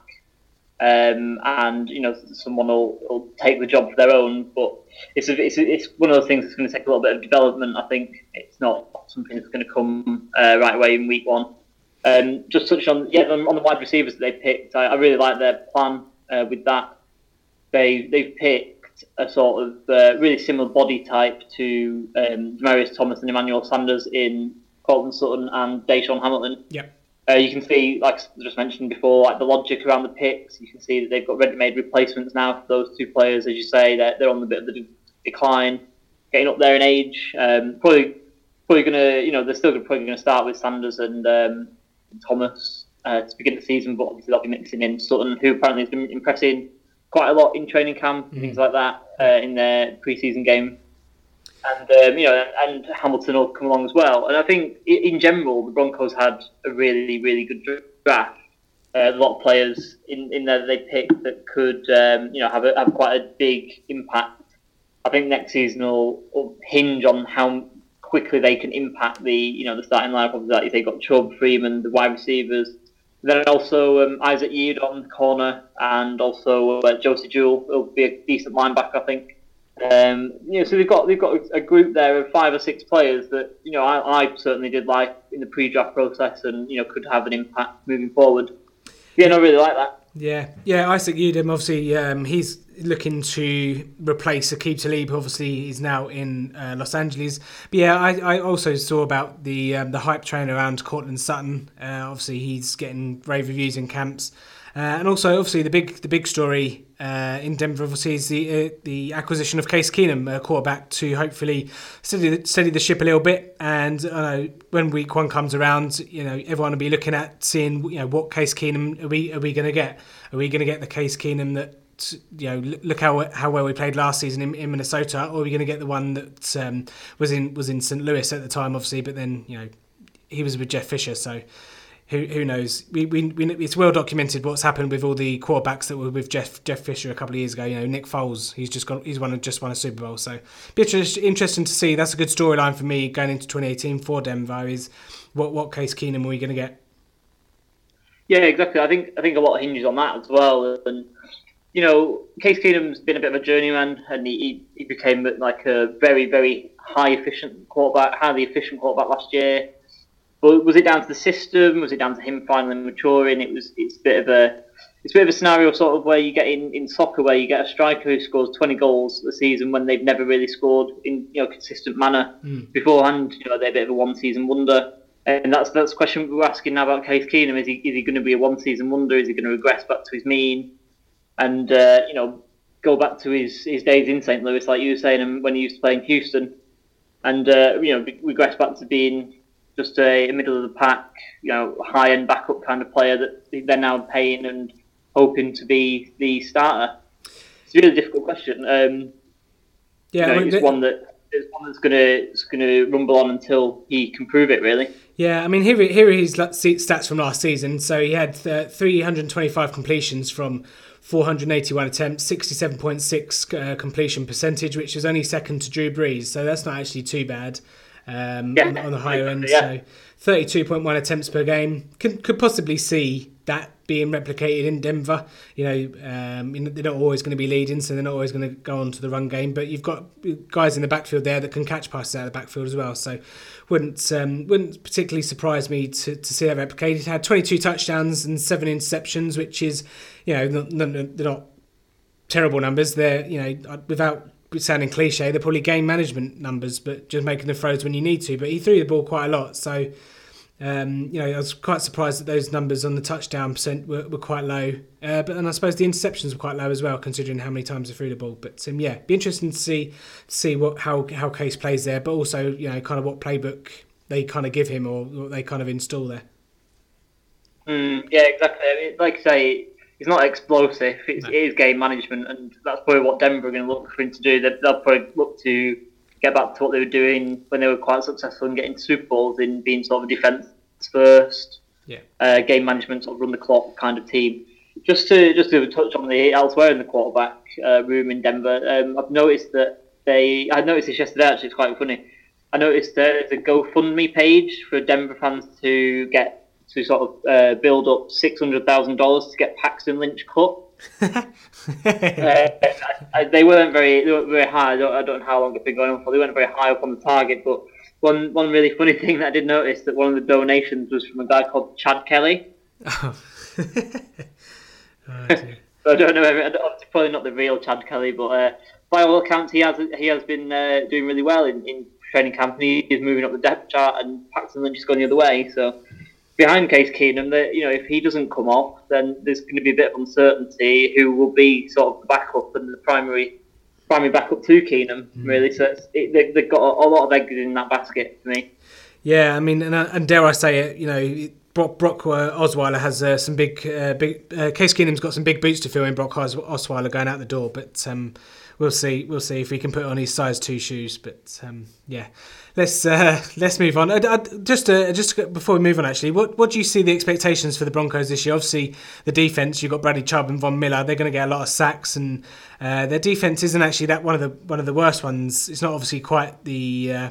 um, and you know, someone will, will take the job for their own. But it's a, it's, a, it's one of those things that's going to take a little bit of development. I think it's not something that's going to come uh, right away in week one. Um, just touch on yeah on, the wide receivers that they picked. I, I really like their plan uh, with that. They they've picked a sort of uh, really similar body type to um, Demaryius Thomas and Emmanuel Sanders in Courtland Sutton and DaeSean Hamilton. Yep. Uh, you can see, like I just mentioned before, like the logic around the picks. You can see that they've got ready-made replacements now for those two players. As you say, they're, they're on the bit of the decline, getting up there in age. Um, probably, probably gonna, you know, they're still probably going to start with Sanders and um, Thomas uh, to begin the season, but obviously they'll be mixing in Sutton, who apparently has been impressing quite a lot in training camp, mm. things like that, uh, in their preseason game. And um, you know, and Hamilton will come along as well. And I think in general, the Broncos had a really, really good draft. Uh, a lot of players in, in there that they picked that could, um, you know, have a, have quite a big impact. I think next season will, will hinge on how quickly they can impact the you know the starting lineup. Obviously, like they've got Chubb, Freeman, the wide receivers. Then also um, Isaac Yiadom the corner, and also uh, Josey Jewell will be a decent linebacker, I think. Um, you know, so they've got they've got a group there of five or six players that you know I, I certainly did like in the pre-draft process, and you know could have an impact moving forward. Yeah, I really like that. Yeah, yeah. Isaac Yiadom, obviously, um, he's looking to replace Aqib Talib. Obviously, he's now in uh, Los Angeles. But yeah, I, I also saw about the um, the hype train around Courtland Sutton. Uh, obviously, he's getting rave reviews in camps. Uh, and also, obviously, the big the big story uh, in Denver, obviously, is the uh, the acquisition of Case Keenum, a quarterback, to hopefully steady steady the ship a little bit. And uh, when week one comes around, you know, everyone will be looking at seeing, you know, what Case Keenum are we are we going to get? Are we going to get the Case Keenum that you know, look how how well we played last season in, in Minnesota, or are we going to get the one that um, was in was in St. Louis at the time, obviously, but then you know he was with Jeff Fisher, so who who knows? We, we, we, it's well documented what's happened with all the quarterbacks that were with Jeff Jeff Fisher a couple of years ago. You know, Nick Foles, he's just got he's won just won a Super Bowl, so be interesting to see. That's a good storyline for me going into 2018 for Denver. Is what what Case Keenum are we going to get? Yeah, exactly. I think I think a lot hinges on that as well, and you know, Case Keenum's been a bit of a journeyman, and he, he became like a very, very high efficient quarterback, highly efficient quarterback last year. But was it down to the system? Was it down to him finally maturing? It was. It's a bit of a. It's a bit of a scenario sort of where you get in, in soccer where you get a striker who scores 20 goals a season when they've never really scored in you know consistent manner mm. beforehand. You know they're a bit of a one season wonder, and that's that's the question we're asking now about Case Keenum. Is he is he going to be a one season wonder? Is he going to regress back to his mean? And uh, you know go back to his, his days in St. Louis, like you were saying, when he used to play in Houston, and uh, you know regress back to being just a, middle of the pack, you know, high end backup kind of player that they're now paying and hoping to be the starter? It's a really difficult question. Um, yeah, you know, I mean, it's one that it's one that's gonna it's gonna rumble on until he can prove it. Really. Yeah, I mean here here are his stats from last season. So he had uh, 325 completions from 481 attempts, 67.6 uh, completion percentage, which is only second to Drew Brees. So that's not actually too bad um, yeah. on, on, the higher end. Yeah. So 32.1 attempts per game. Could, could possibly see that being replicated in Denver. You know, um, they're not always going to be leading, so they're not always going to go on to the run game. But you've got guys in the backfield there that can catch passes out of the backfield as well. So wouldn't um, wouldn't particularly surprise me to, to see that replicated. Had 22 touchdowns and seven interceptions, which is you know not, not, they're not terrible numbers. They're you know without sounding cliche, they're probably game management numbers, but just making the throws when you need to. But he threw the ball quite a lot, so um, you know, I was quite surprised that those numbers on the touchdown percent were, were quite low. Uh, but and I suppose the interceptions were quite low as well, considering how many times he threw the ball. But um, yeah, be interesting to see see what how how Case plays there, but also you know kind of what playbook they kind of give him or what they kind of install there. Mm, yeah, exactly. I mean, like I say, it's not explosive. It's, no. It is game management, and that's probably what Denver are going to look for him to do. They'll probably look to get back to what they were doing when they were quite successful in getting Super Bowls in being sort of a defense first, yeah, uh, game management, sort of run the clock kind of team. Just to just to touch on the elsewhere in the quarterback uh, room in Denver, um, I've noticed that they. I noticed this yesterday. Actually, it's quite funny. I noticed there's a GoFundMe page for Denver fans to get to sort of uh, build up six hundred thousand dollars to get Paxton Lynch cut. uh, they weren't very they weren't very high. I don't, I don't know how long they've been going on for. They weren't very high up on the target, but one one really funny thing that I did notice that one of the donations was from a guy called Chad Kelly. Oh. oh so I don't know. If, probably not the real Chad Kelly, but uh, by all accounts, he has he has been uh, doing really well in, in training camp. He is moving up the depth chart, and Paxton Lynch is going the other way. So behind Case Keenum, that you know, if he doesn't come off, then there's going to be a bit of uncertainty who will be sort of the backup and the primary primary backup to Keenum. Mm. Really, so it, they, have got a, a, lot of eggs in that basket for me. Yeah, I mean, and, and dare I say it, you know. Brock, Brock uh, Osweiler has uh, some big, uh, big. Uh, Case Keenum's got some big boots to fill in. Brock Osweiler going out the door, but um, we'll see. We'll see if he can put on his size two shoes. But um, yeah, let's uh, let's move on. just uh, just before we move on, actually, what what do you see the expectations for the Broncos this year? Obviously, the defense. You've got Bradley Chubb and Von Miller. They're going to get a lot of sacks, and uh, their defense isn't actually that one of the one of the worst ones. It's not obviously quite the uh,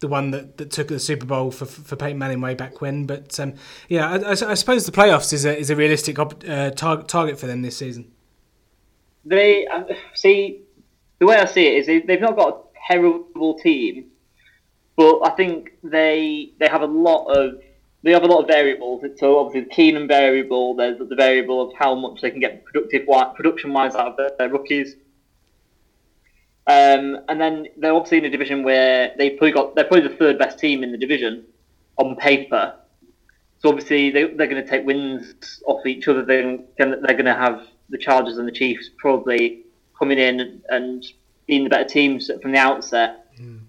the one that, that took the Super Bowl for for Peyton Manning way back when. But um, yeah, I, I, suppose the playoffs is a is a realistic uh, tar- target for them this season. They uh, see the way I see it is they've not got a terrible team but I think they they have a lot of they have a lot of variables. So obviously the Keenum variable, there's the variable of how much they can get productive production wise out of their, rookies. Um, and then they're obviously in a division where they probably got they're probably the third best team in the division on paper. So obviously they, they're going to take wins off each other. They're going to have the Chargers and the Chiefs probably coming in and being the better teams from the outset. Mm.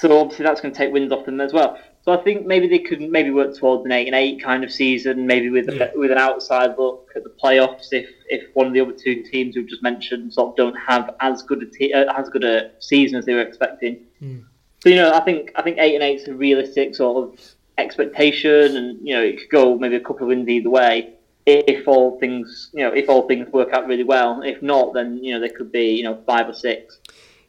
So obviously that's going to take wins off them as well. So I think maybe they could maybe work towards an eight and eight kind of season, maybe with yeah. a, with an outside look at the playoffs. If if one of the other two teams we've just mentioned sort of don't have as good a te- uh, as good a season as they were expecting. Mm. So you know, I think I think eight and eight is a realistic sort of expectation, and you know it could go maybe a couple of wins either way if all things you know if all things work out really well. If not, then you know there could be you know five or six.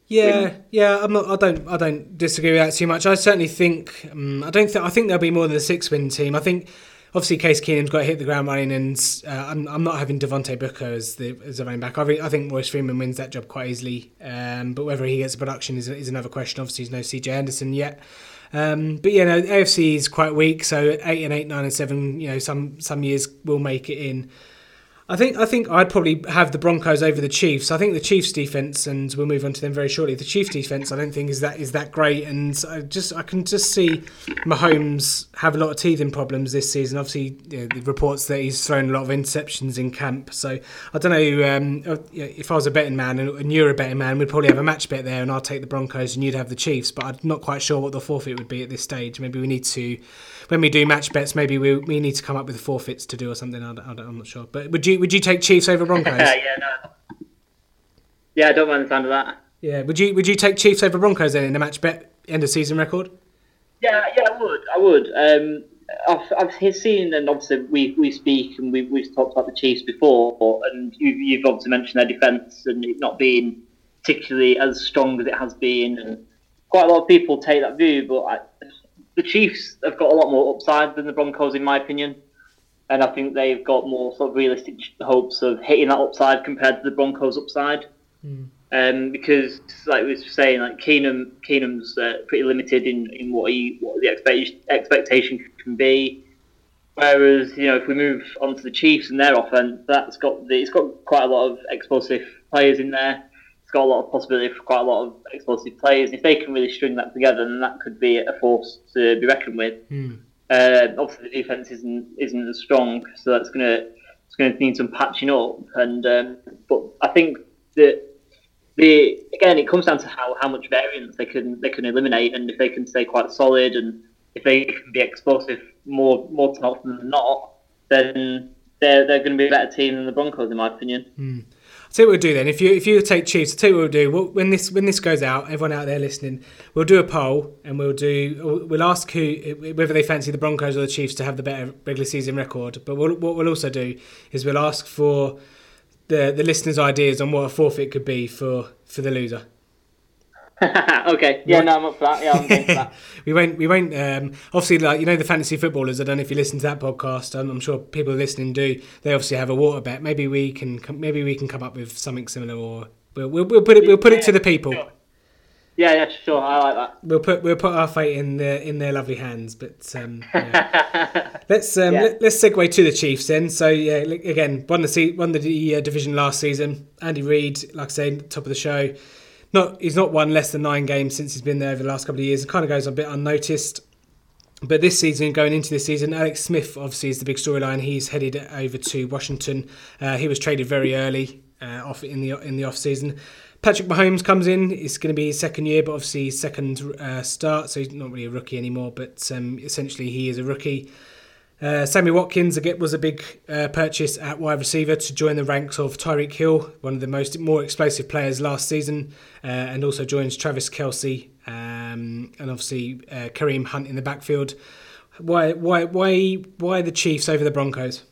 Yeah, yeah, I'm not. I don't. I don't disagree with that too much. I certainly think. Um, I don't think. I think there'll be more than a six-win team. I think. Obviously, Case Keenum's got to hit the ground running, and uh, I'm, I'm not having Devontae Booker as the as a running back. I, I think Royce Freeman wins that job quite easily. Um, but whether he gets production is, is another question. Obviously, there's no CJ Anderson yet. Um, but yeah, no, AFC is quite weak. So eight and eight, nine and seven. You know, some some years will make it in. I think I think I'd probably have the Broncos over the Chiefs. I think the Chiefs defense, and we'll move on to them very shortly. The Chiefs defense, I don't think is that is that great, and I just I can just see Mahomes have a lot of teething problems this season. Obviously, you know, the reports that he's thrown a lot of interceptions in camp. So I don't know um, uh, if I was a betting man and you're a betting man, we'd probably have a match bet there, and I'd take the Broncos and you'd have the Chiefs. But I'm not quite sure what the forfeit would be at this stage. Maybe we need to when we do match bets, maybe we, we need to come up with forfeits to do or something. I am not sure. But would you would you take Chiefs over Broncos? yeah, no. Yeah, I don't mind the sound of that. Yeah, would you would you take Chiefs over Broncos then in a match bet end of season record? Yeah, yeah, I would. I would. Um, I've, I've seen, and obviously we, we speak and we, we've talked about the Chiefs before, and you, you've obviously mentioned their defence and it not being particularly as strong as it has been. And quite a lot of people take that view, but I, the Chiefs have got a lot more upside than the Broncos, in my opinion. And I think they've got more sort of realistic hopes of hitting that upside compared to the Broncos' upside. Mm. Um, because, like we were saying, like Keenum, Keenum's uh, pretty limited in, in what he what the expectation expectation can be. Whereas, you know, if we move on to the Chiefs and their offense, that's got the, it's got quite a lot of explosive players in there. Got a lot of possibility for quite a lot of explosive players. If they can really string that together, then that could be a force to be reckoned with. Mm. Uh, obviously, the defense isn't isn't as strong, so that's gonna it's gonna need some patching up. And um, but I think that the again, it comes down to how, how much variance they can they can eliminate, and if they can stay quite solid, and if they can be explosive more more often than not, then they're they're going to be a better team than the Broncos, in my opinion. Mm. What we'll do then. If you if you take Chiefs, tell you what we'll do. We'll, when this when this goes out, everyone out there listening, we'll do a poll and we'll do we'll ask who whether they fancy the Broncos or the Chiefs to have the better regular season record. But we'll, what we'll also do is we'll ask for the the listeners' ideas on what a forfeit could be for for the loser. okay. Yeah, no, I'm up for that. Yeah, I'm for that. we won't. We won't. Um, obviously, like you know, the fantasy footballers. I don't know if you listen to that podcast. I'm, I'm sure people listening do. They obviously have a water bet. Maybe we can. Maybe we can come up with something similar, or we'll we'll, we'll put it. We'll put it to the people. Sure. Yeah, yeah, sure. I like that. We'll put we'll put our fate in their in their lovely hands. But um, yeah. let's um, yeah. let, us segue to the Chiefs then. So yeah, again, won the won the uh, division last season. Andy Reid, like I say, top of the show. Not he's not won less than nine games since he's been there over the last couple of years. It kind of goes a bit unnoticed. But this season, going into this season, Alex Smith obviously is the big storyline. He's headed over to Washington. Uh, he was traded very early uh, off in the in the off season. Patrick Mahomes comes in. It's going to be his second year, but obviously his second uh, start, so he's not really a rookie anymore. But um, essentially, he is a rookie. Uh, Sammy Watkins was a big uh, purchase at wide receiver to join the ranks of Tyreek Hill, one of the most more explosive players last season, uh, and also joins Travis Kelce um, and obviously uh, Kareem Hunt in the backfield. Why, why, why, why the Chiefs over the Broncos?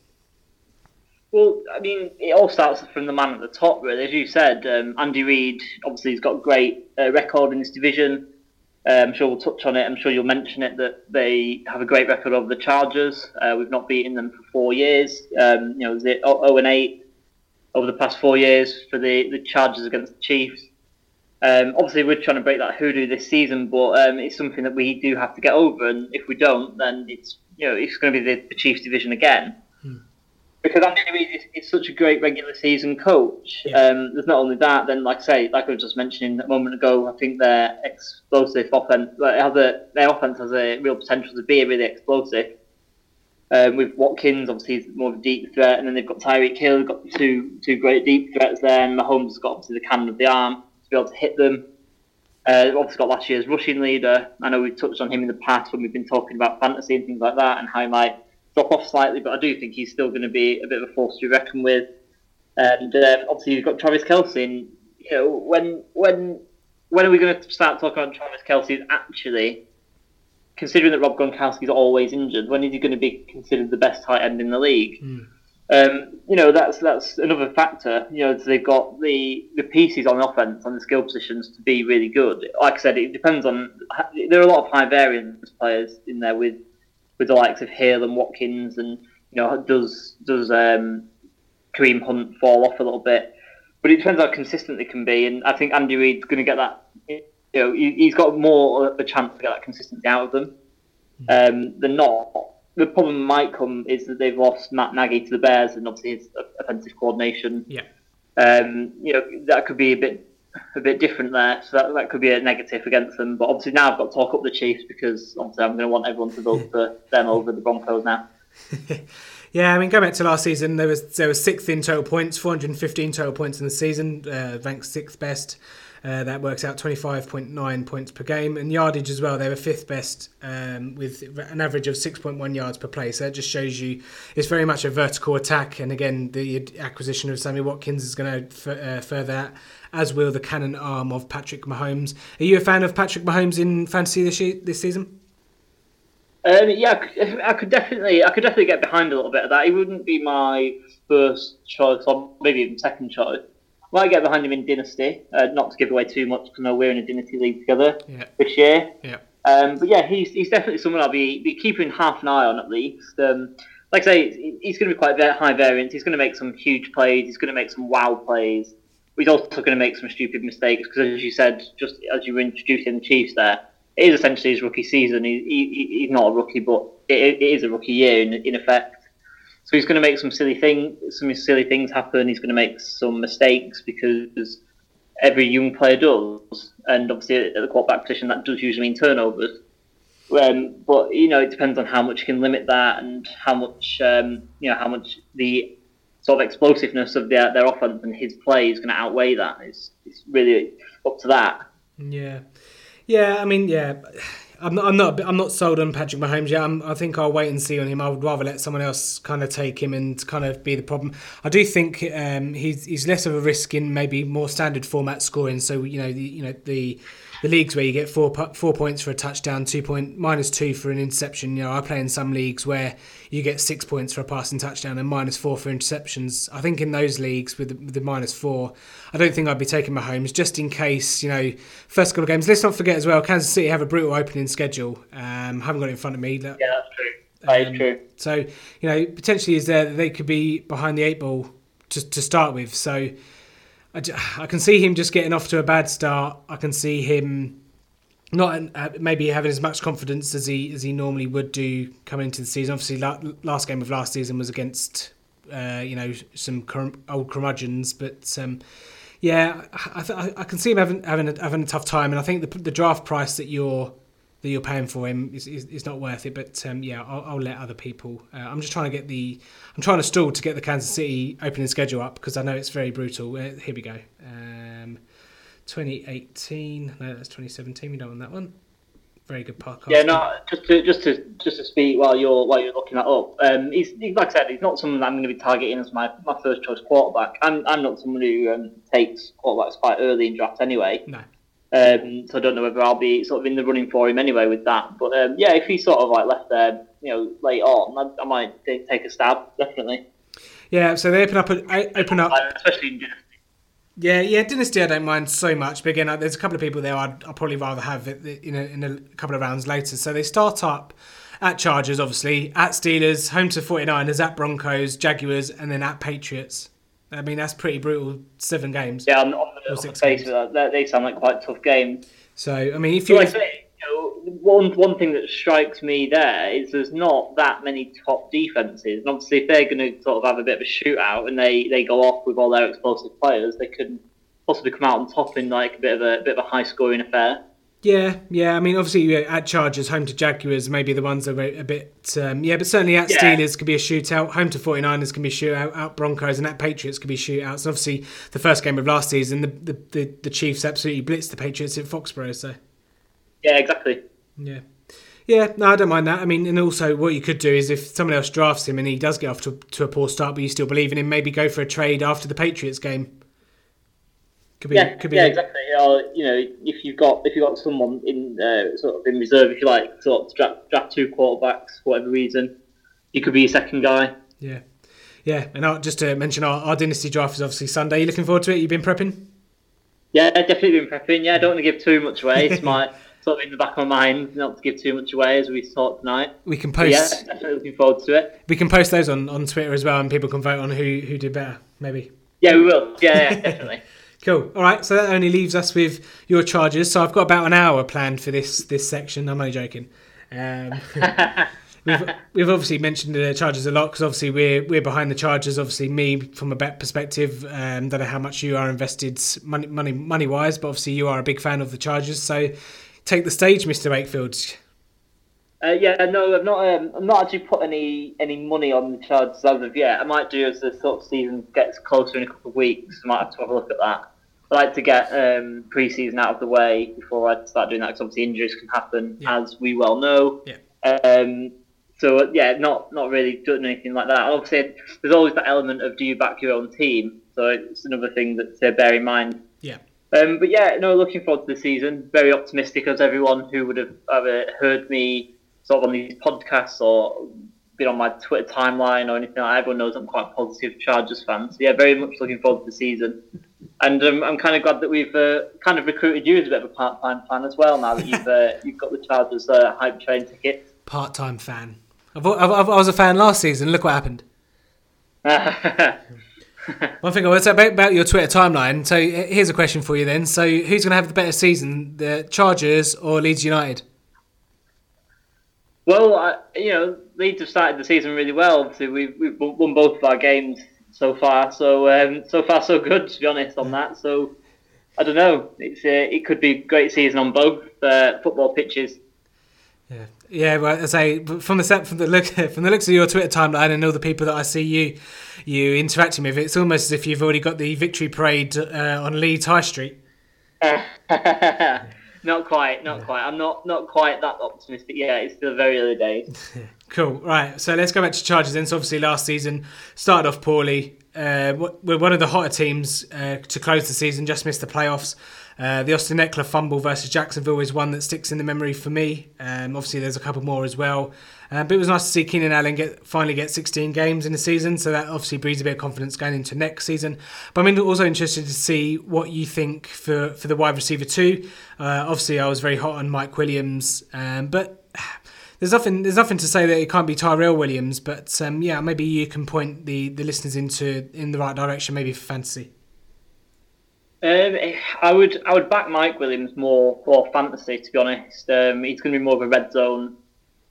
Well, I mean, it all starts from the man at the top, really. As you said, um, Andy Reid obviously has got a great uh, record in this division. Uh, I'm sure we'll touch on it. I'm sure you'll mention it that they have a great record over the Chargers. Uh, we've not beaten them for four years. Um, you know, it 0 and 8 over the past four years for the, the Chargers against the Chiefs. Um, obviously, we're trying to break that hoodoo this season, but um, it's something that we do have to get over. And if we don't, then it's you know it's going to be the, the Chiefs division again because Andy Reid is, is, such a great regular season coach. Yeah. Um, there's not only that, then like I say, like I was just mentioning a moment ago, I think their explosive offense, like has a, their offense has a real potential to be really explosive. Um, with Watkins, obviously he's more of a deep threat, and then they've got Tyreek Hill, they've got two two great deep threats there, and Mahomes has got obviously the cannon of the arm to be able to hit them. Uh, obviously got last year's rushing leader. I know we've touched on him in the past when we've been talking about fantasy and things like that, and how he might drop off slightly, but I do think he's still going to be a bit of a force to be reckoned with. And um, obviously, you've got Travis Kelce. And, you know, when when when are we going to start talking about Travis Kelce actually? Considering that Rob Gronkowski is always injured, when is he going to be considered the best tight end in the league? Mm. Um, you know, that's that's another factor. You know, they've got the the pieces on offense on the skill positions to be really good. Like I said, it depends on. There are a lot of high variance players in there with with the likes of Hill and Watkins, and you know, does does um, Kareem Hunt fall off a little bit? But it depends how consistent they can be, and I think Andy Reid's going to get that. You know, he, has got more of a chance to get that consistency out of them um, than not. The problem might come is that they've lost Matt Nagy to the Bears, and obviously his offensive coordination. Yeah. Um, you know that could be a bit a bit different there, so that, that could be a negative against them. But obviously now I've got to talk up the Chiefs because obviously I'm going to want everyone to vote for them over the Broncos now. yeah, I mean, going back to last season, there was there was sixth in total points, 415 total points in the season, uh, ranked sixth best. Uh, that works out 25.9 points per game. And yardage as well, they were fifth best um, with an average of 6.1 yards per play. So that just shows you it's very much a vertical attack. And again, the acquisition of Sammy Watkins is going to f- uh, further that, as will the cannon arm of Patrick Mahomes. Are you a fan of Patrick Mahomes in fantasy this, year, this season? Um, yeah, I could definitely, I could definitely get behind a little bit of that. He wouldn't be my first choice, or maybe even second choice. Might get behind him in Dynasty, uh, not to give away too much because we're in a Dynasty league together yeah. this year. Yeah. Um, but yeah, he's, he's definitely someone I'll be, be keeping half an eye on at least. Um, like I say, he's going to be quite high variance. He's going to make some huge plays. He's going to make some wow plays. He's also going to make some stupid mistakes because, as you said, just as you were introducing the Chiefs there, it is essentially his rookie season. He, he, he's not a rookie, but it, it is a rookie year in, in effect. So he's going to make some silly thing, some silly things happen. He's going to make some mistakes because every young player does, and obviously at the quarterback position that does usually mean turnovers. Um, but you know, it depends on how much you can limit that and how much um, you know how much the sort of explosiveness of their their offense and his play is going to outweigh that. It's it's really up to that. Yeah, yeah. I mean, yeah. I'm not, I'm not, I'm not sold on Patrick Mahomes yet. I'm, i think I'll wait and see on him. I would rather let someone else kind of take him and kind of be the problem. I do think um, he's he's less of a risk in maybe more standard format scoring. So you know, the, you know the the leagues where you get four four points for a touchdown, two point minus two for an interception. You know, I play in some leagues where you get six points for a passing touchdown and minus four for interceptions. I think in those leagues with the, with the minus four, I don't think I'd be taking Mahomes just in case. You know, first couple of games. Let's not forget as well, Kansas City have a brutal opening schedule. Um, haven't got it in front of me. yeah, that's true. That um, is true. So you know, potentially is there they could be behind the eight ball to to start with. So. I, can see him just getting off to a bad start. I can see him not uh, maybe having as much confidence as he as he normally would do coming into the season. Obviously, la- last game of last season was against uh, you know some old curmudgeons, but um, yeah, I, th- I, can see him having having a, having a tough time, and I think the, the draft price that you're that you're paying for him is, is, is not worth it. But um, yeah, I'll, I'll, let other people. Uh, I'm just trying to get the. I'm trying to stall to get the Kansas City opening schedule up because I know it's very brutal. Uh, here we go. Um, 2018. No, that's 2017. We don't want that one. Very good podcast. Yeah, no, just to just to just to speak while you're while you're looking that up. Um, he's, he's like I said, he's not someone that I'm going to be targeting as my, my first choice quarterback. I'm I'm not someone who um, takes quarterbacks quite early in draft anyway. No. Um, so I don't know whether I'll be sort of in the running for him anyway with that. But um, yeah, if he's sort of like left there, you know, late on, I, I might take a stab definitely. Yeah, so they open up, open up, especially in dynasty. Yeah, yeah, Dynasty I don't mind so much, but again, uh, there's a couple of people there I'd, I'd probably rather have it in a, in a couple of rounds later. So they start up at Chargers, obviously, at Steelers, home to 49ers, at Broncos, Jaguars, and then at Patriots. I mean, that's pretty brutal. Seven games. Yeah, on, on the, on the face of that, they sound like quite tough games. So, I mean, if you. Like you know, one, one thing that strikes me there is there's not that many top defenses. And obviously, if they're going to sort of have a bit of a shootout and they, they go off with all their explosive players, they could possibly come out on top in like a bit of a bit of a high scoring affair. Yeah, yeah. I mean, obviously, at Chargers, home to Jaguars, maybe the ones that are a bit. Um, yeah, but certainly at yeah. Steelers could be a shootout. Home to 49ers can be a shootout. Out Broncos and at Patriots could be shootouts. And obviously, the first game of last season, the, the, the, the Chiefs absolutely blitzed the Patriots at Foxborough. So. Yeah, exactly. Yeah. Yeah, no, I don't mind that. I mean, and also what you could do is if someone else drafts him and he does get off to, to a poor start, but you still believe in him, maybe go for a trade after the Patriots game. Could be, yeah, could be yeah, exactly. Or you know, if you've got if you've got someone in uh, sort of in reserve, if you like, sort of draft, draft two quarterbacks for whatever reason, you could be a second guy. Yeah, yeah. And I'll, just to mention, our, our dynasty draft is obviously Sunday. You looking forward to it? You've been prepping? Yeah, definitely been prepping. Yeah, I don't want to give too much away. It's my sort of in the back of my mind not to give too much away as we talk tonight. We can post. But yeah, definitely looking forward to it. We can post those on, on Twitter as well, and people can vote on who who did better. Maybe. Yeah, we will. Yeah, yeah definitely. Cool. All right. So that only leaves us with your Chargers. So I've got about an hour planned for this this section. I'm only joking. Um, we've, we've obviously mentioned the Chargers a lot because obviously we're we're behind the Chargers. Obviously, me from a bet perspective, um, don't know how much you are invested money money money wise, but obviously you are a big fan of the Chargers. So take the stage, Mister Wakefield. Uh, yeah, no, I've not. Um, I'm not actually put any any money on the Chargers as of yet. I might do as the sort of season gets closer in a couple of weeks. I might have to have a look at that. I like to get um, preseason out of the way before I start doing that because obviously injuries can happen, yeah. as we well know. Yeah. Um, so yeah, not not really doing anything like that. Obviously, there's always that element of do you back your own team? So it's another thing that to bear in mind. Yeah. Um, but yeah, no, looking forward to the season. Very optimistic as everyone who would have ever heard me sort of on these podcasts or been on my Twitter timeline or anything like that, everyone knows I'm quite a positive Chargers fan. So yeah, very much looking forward to the season. And um, I'm kind of glad that we've uh, kind of recruited you as a bit of a part-time fan as well. Now that you've uh, you've got the Chargers uh, hype train ticket. Part-time fan. I've, I've, i was a fan last season. Look what happened. One thing I would say about, about your Twitter timeline. So here's a question for you then. So who's going to have the better season, the Chargers or Leeds United? Well, I, you know, Leeds have started the season really well. Obviously, we've, we've won both of our games so far. So um, so far so good, to be honest, on that. So I don't know. It's uh, it could be a great season on both uh, football pitches. Yeah, yeah. Well, I say from the from the look from the looks of your Twitter timeline and all the people that I see you you interacting with, it's almost as if you've already got the victory parade uh, on Leeds High Street. not quite, not quite. I'm not not quite that optimistic. Yeah, it's still very early days. cool. Right. So let's go back to Chargers. Then, so obviously last season started off poorly. Uh, we're one of the hotter teams uh, to close the season. Just missed the playoffs. Uh, the Austin Ekeler fumble versus Jacksonville is one that sticks in the memory for me. Um, obviously, there's a couple more as well. Uh, but it was nice to see Keenan Allen get finally get 16 games in the season, so that obviously breeds a bit of confidence going into next season. But I'm also interested to see what you think for, for the wide receiver too. Uh, obviously, I was very hot on Mike Williams, um, but there's nothing there's nothing to say that it can't be Tyrell Williams. But um, yeah, maybe you can point the, the listeners into in the right direction, maybe for fantasy. Um, I would I would back Mike Williams more for fantasy to be honest. Um, he's going to be more of a red zone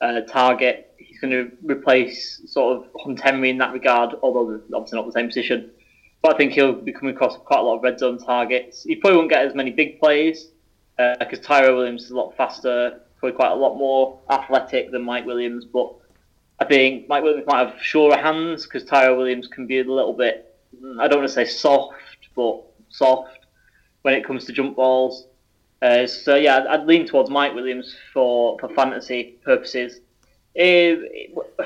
uh, target. He's going to replace sort of Hunt Henry in that regard, although obviously not the same position. But I think he'll be coming across quite a lot of red zone targets. He probably won't get as many big plays because uh, Tyrell Williams is a lot faster, probably quite a lot more athletic than Mike Williams. But I think Mike Williams might have surer hands because Tyrell Williams can be a little bit, I don't want to say soft, but soft when it comes to jump balls. Uh, so yeah, I'd, lean towards Mike Williams for, for fantasy purposes. Uh,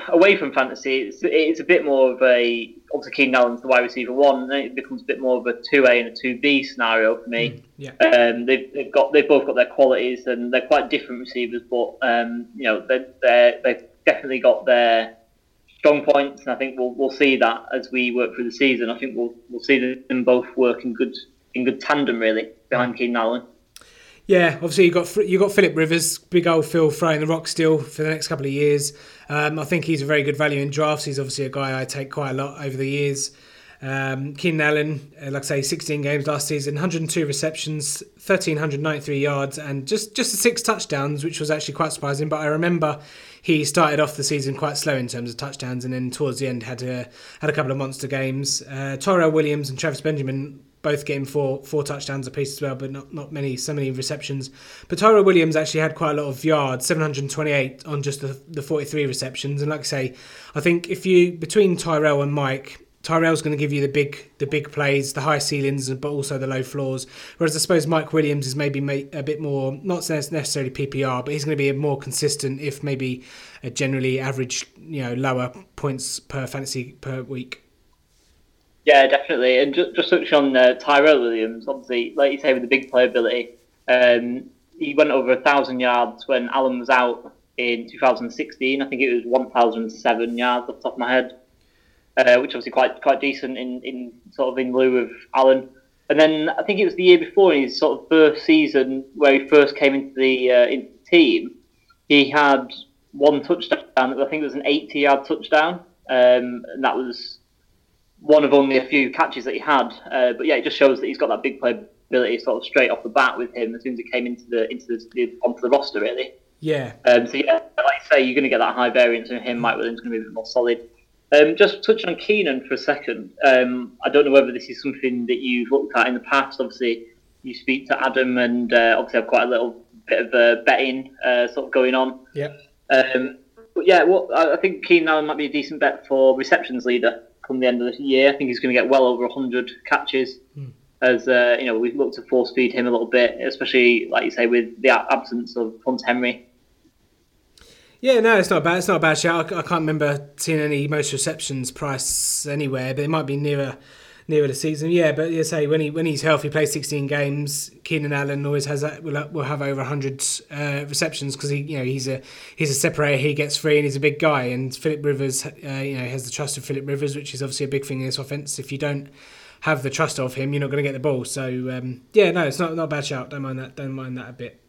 away from fantasy, it's, it's, a bit more of a obviously Keenan Allen's the wide receiver one. Then it becomes a bit more of a two A and a two B scenario for me. Mm, yeah. Um, they've, they've got they've both got their qualities and they're quite different receivers, but um, you know they they they've definitely got their strong points, and I think we'll we'll see that as we work through the season. I think we'll we'll see them both work in good in good tandem really behind Keenan Allen. Yeah, obviously you got you got Philip Rivers, big old Phil throwing the rock still for the next couple of years. Um, I think he's a very good value in drafts. He's obviously a guy I take quite a lot over the years. Um, Keenan Allen, uh, like I say, 16 games last season, 102 receptions, 1,393 yards, and just just six touchdowns, which was actually quite surprising. But I remember he started off the season quite slow in terms of touchdowns, and then towards the end had a had a couple of monster games. Uh, Tyrell Williams and Travis Benjamin both getting four four touchdowns apiece as well, but not, not many so many receptions. But Tyrell Williams actually had quite a lot of yards, 728 on just the, the 43 receptions. And like I say, I think if you between Tyrell and Mike, Tyrell's going to give you the big the big plays, the high ceilings, but also the low floors. Whereas I suppose Mike Williams is maybe a bit more not necessarily PPR, but he's going to be a more consistent, if maybe a generally average, you know, lower points per fantasy per week. Yeah, definitely. And just, just touching on uh, Tyrell Williams, obviously, like you say, with the big playability, um, he went over a thousand yards when Allen was out in 2016. I think it was 1,007 yards off the top of my head, uh, which obviously quite quite decent in, in sort of in lieu of Allen. And then I think it was the year before, in his sort of first season where he first came into the, uh, into the team, he had one touchdown. I think it was an 80 yard touchdown, um, and that was one of only a few catches that he had. Uh, but yeah, it just shows that he's got that big playability sort of straight off the bat with him as soon as he came into the into the, onto the roster really. Yeah. Um, so yeah, like I say, you're going to get that high variance in him. Mike Williams is going to be a bit more solid. Um, just touching on Keenan for a second. Um, I don't know whether this is something that you've looked at in the past. Obviously, you speak to Adam, and uh, obviously have quite a little bit of uh, betting uh, sort of going on. Yeah. Um, but yeah, well, I think Keenan Allen might be a decent bet for receptions leader come the end of the year. I think he's going to get well over 100 catches. Hmm. As uh, you know, we've looked to force feed him a little bit, especially like you say with the absence of Hunt Henry. Yeah, no, it's not bad. It's not a bad shout. I, I can't remember seeing any most receptions price anywhere, but it might be nearer nearer the season. Yeah, but you say when he when he's healthy, plays 16 games. Keenan Allen always has that. Will will have over 100 uh, receptions because he you know he's a he's a separator. He gets free and he's a big guy. And Philip Rivers, uh, you know, has the trust of Philip Rivers, which is obviously a big thing in this offense. If you don't have the trust of him, you're not going to get the ball. So um, yeah, no, it's not not a bad shout. Don't mind that. Don't mind that a bit.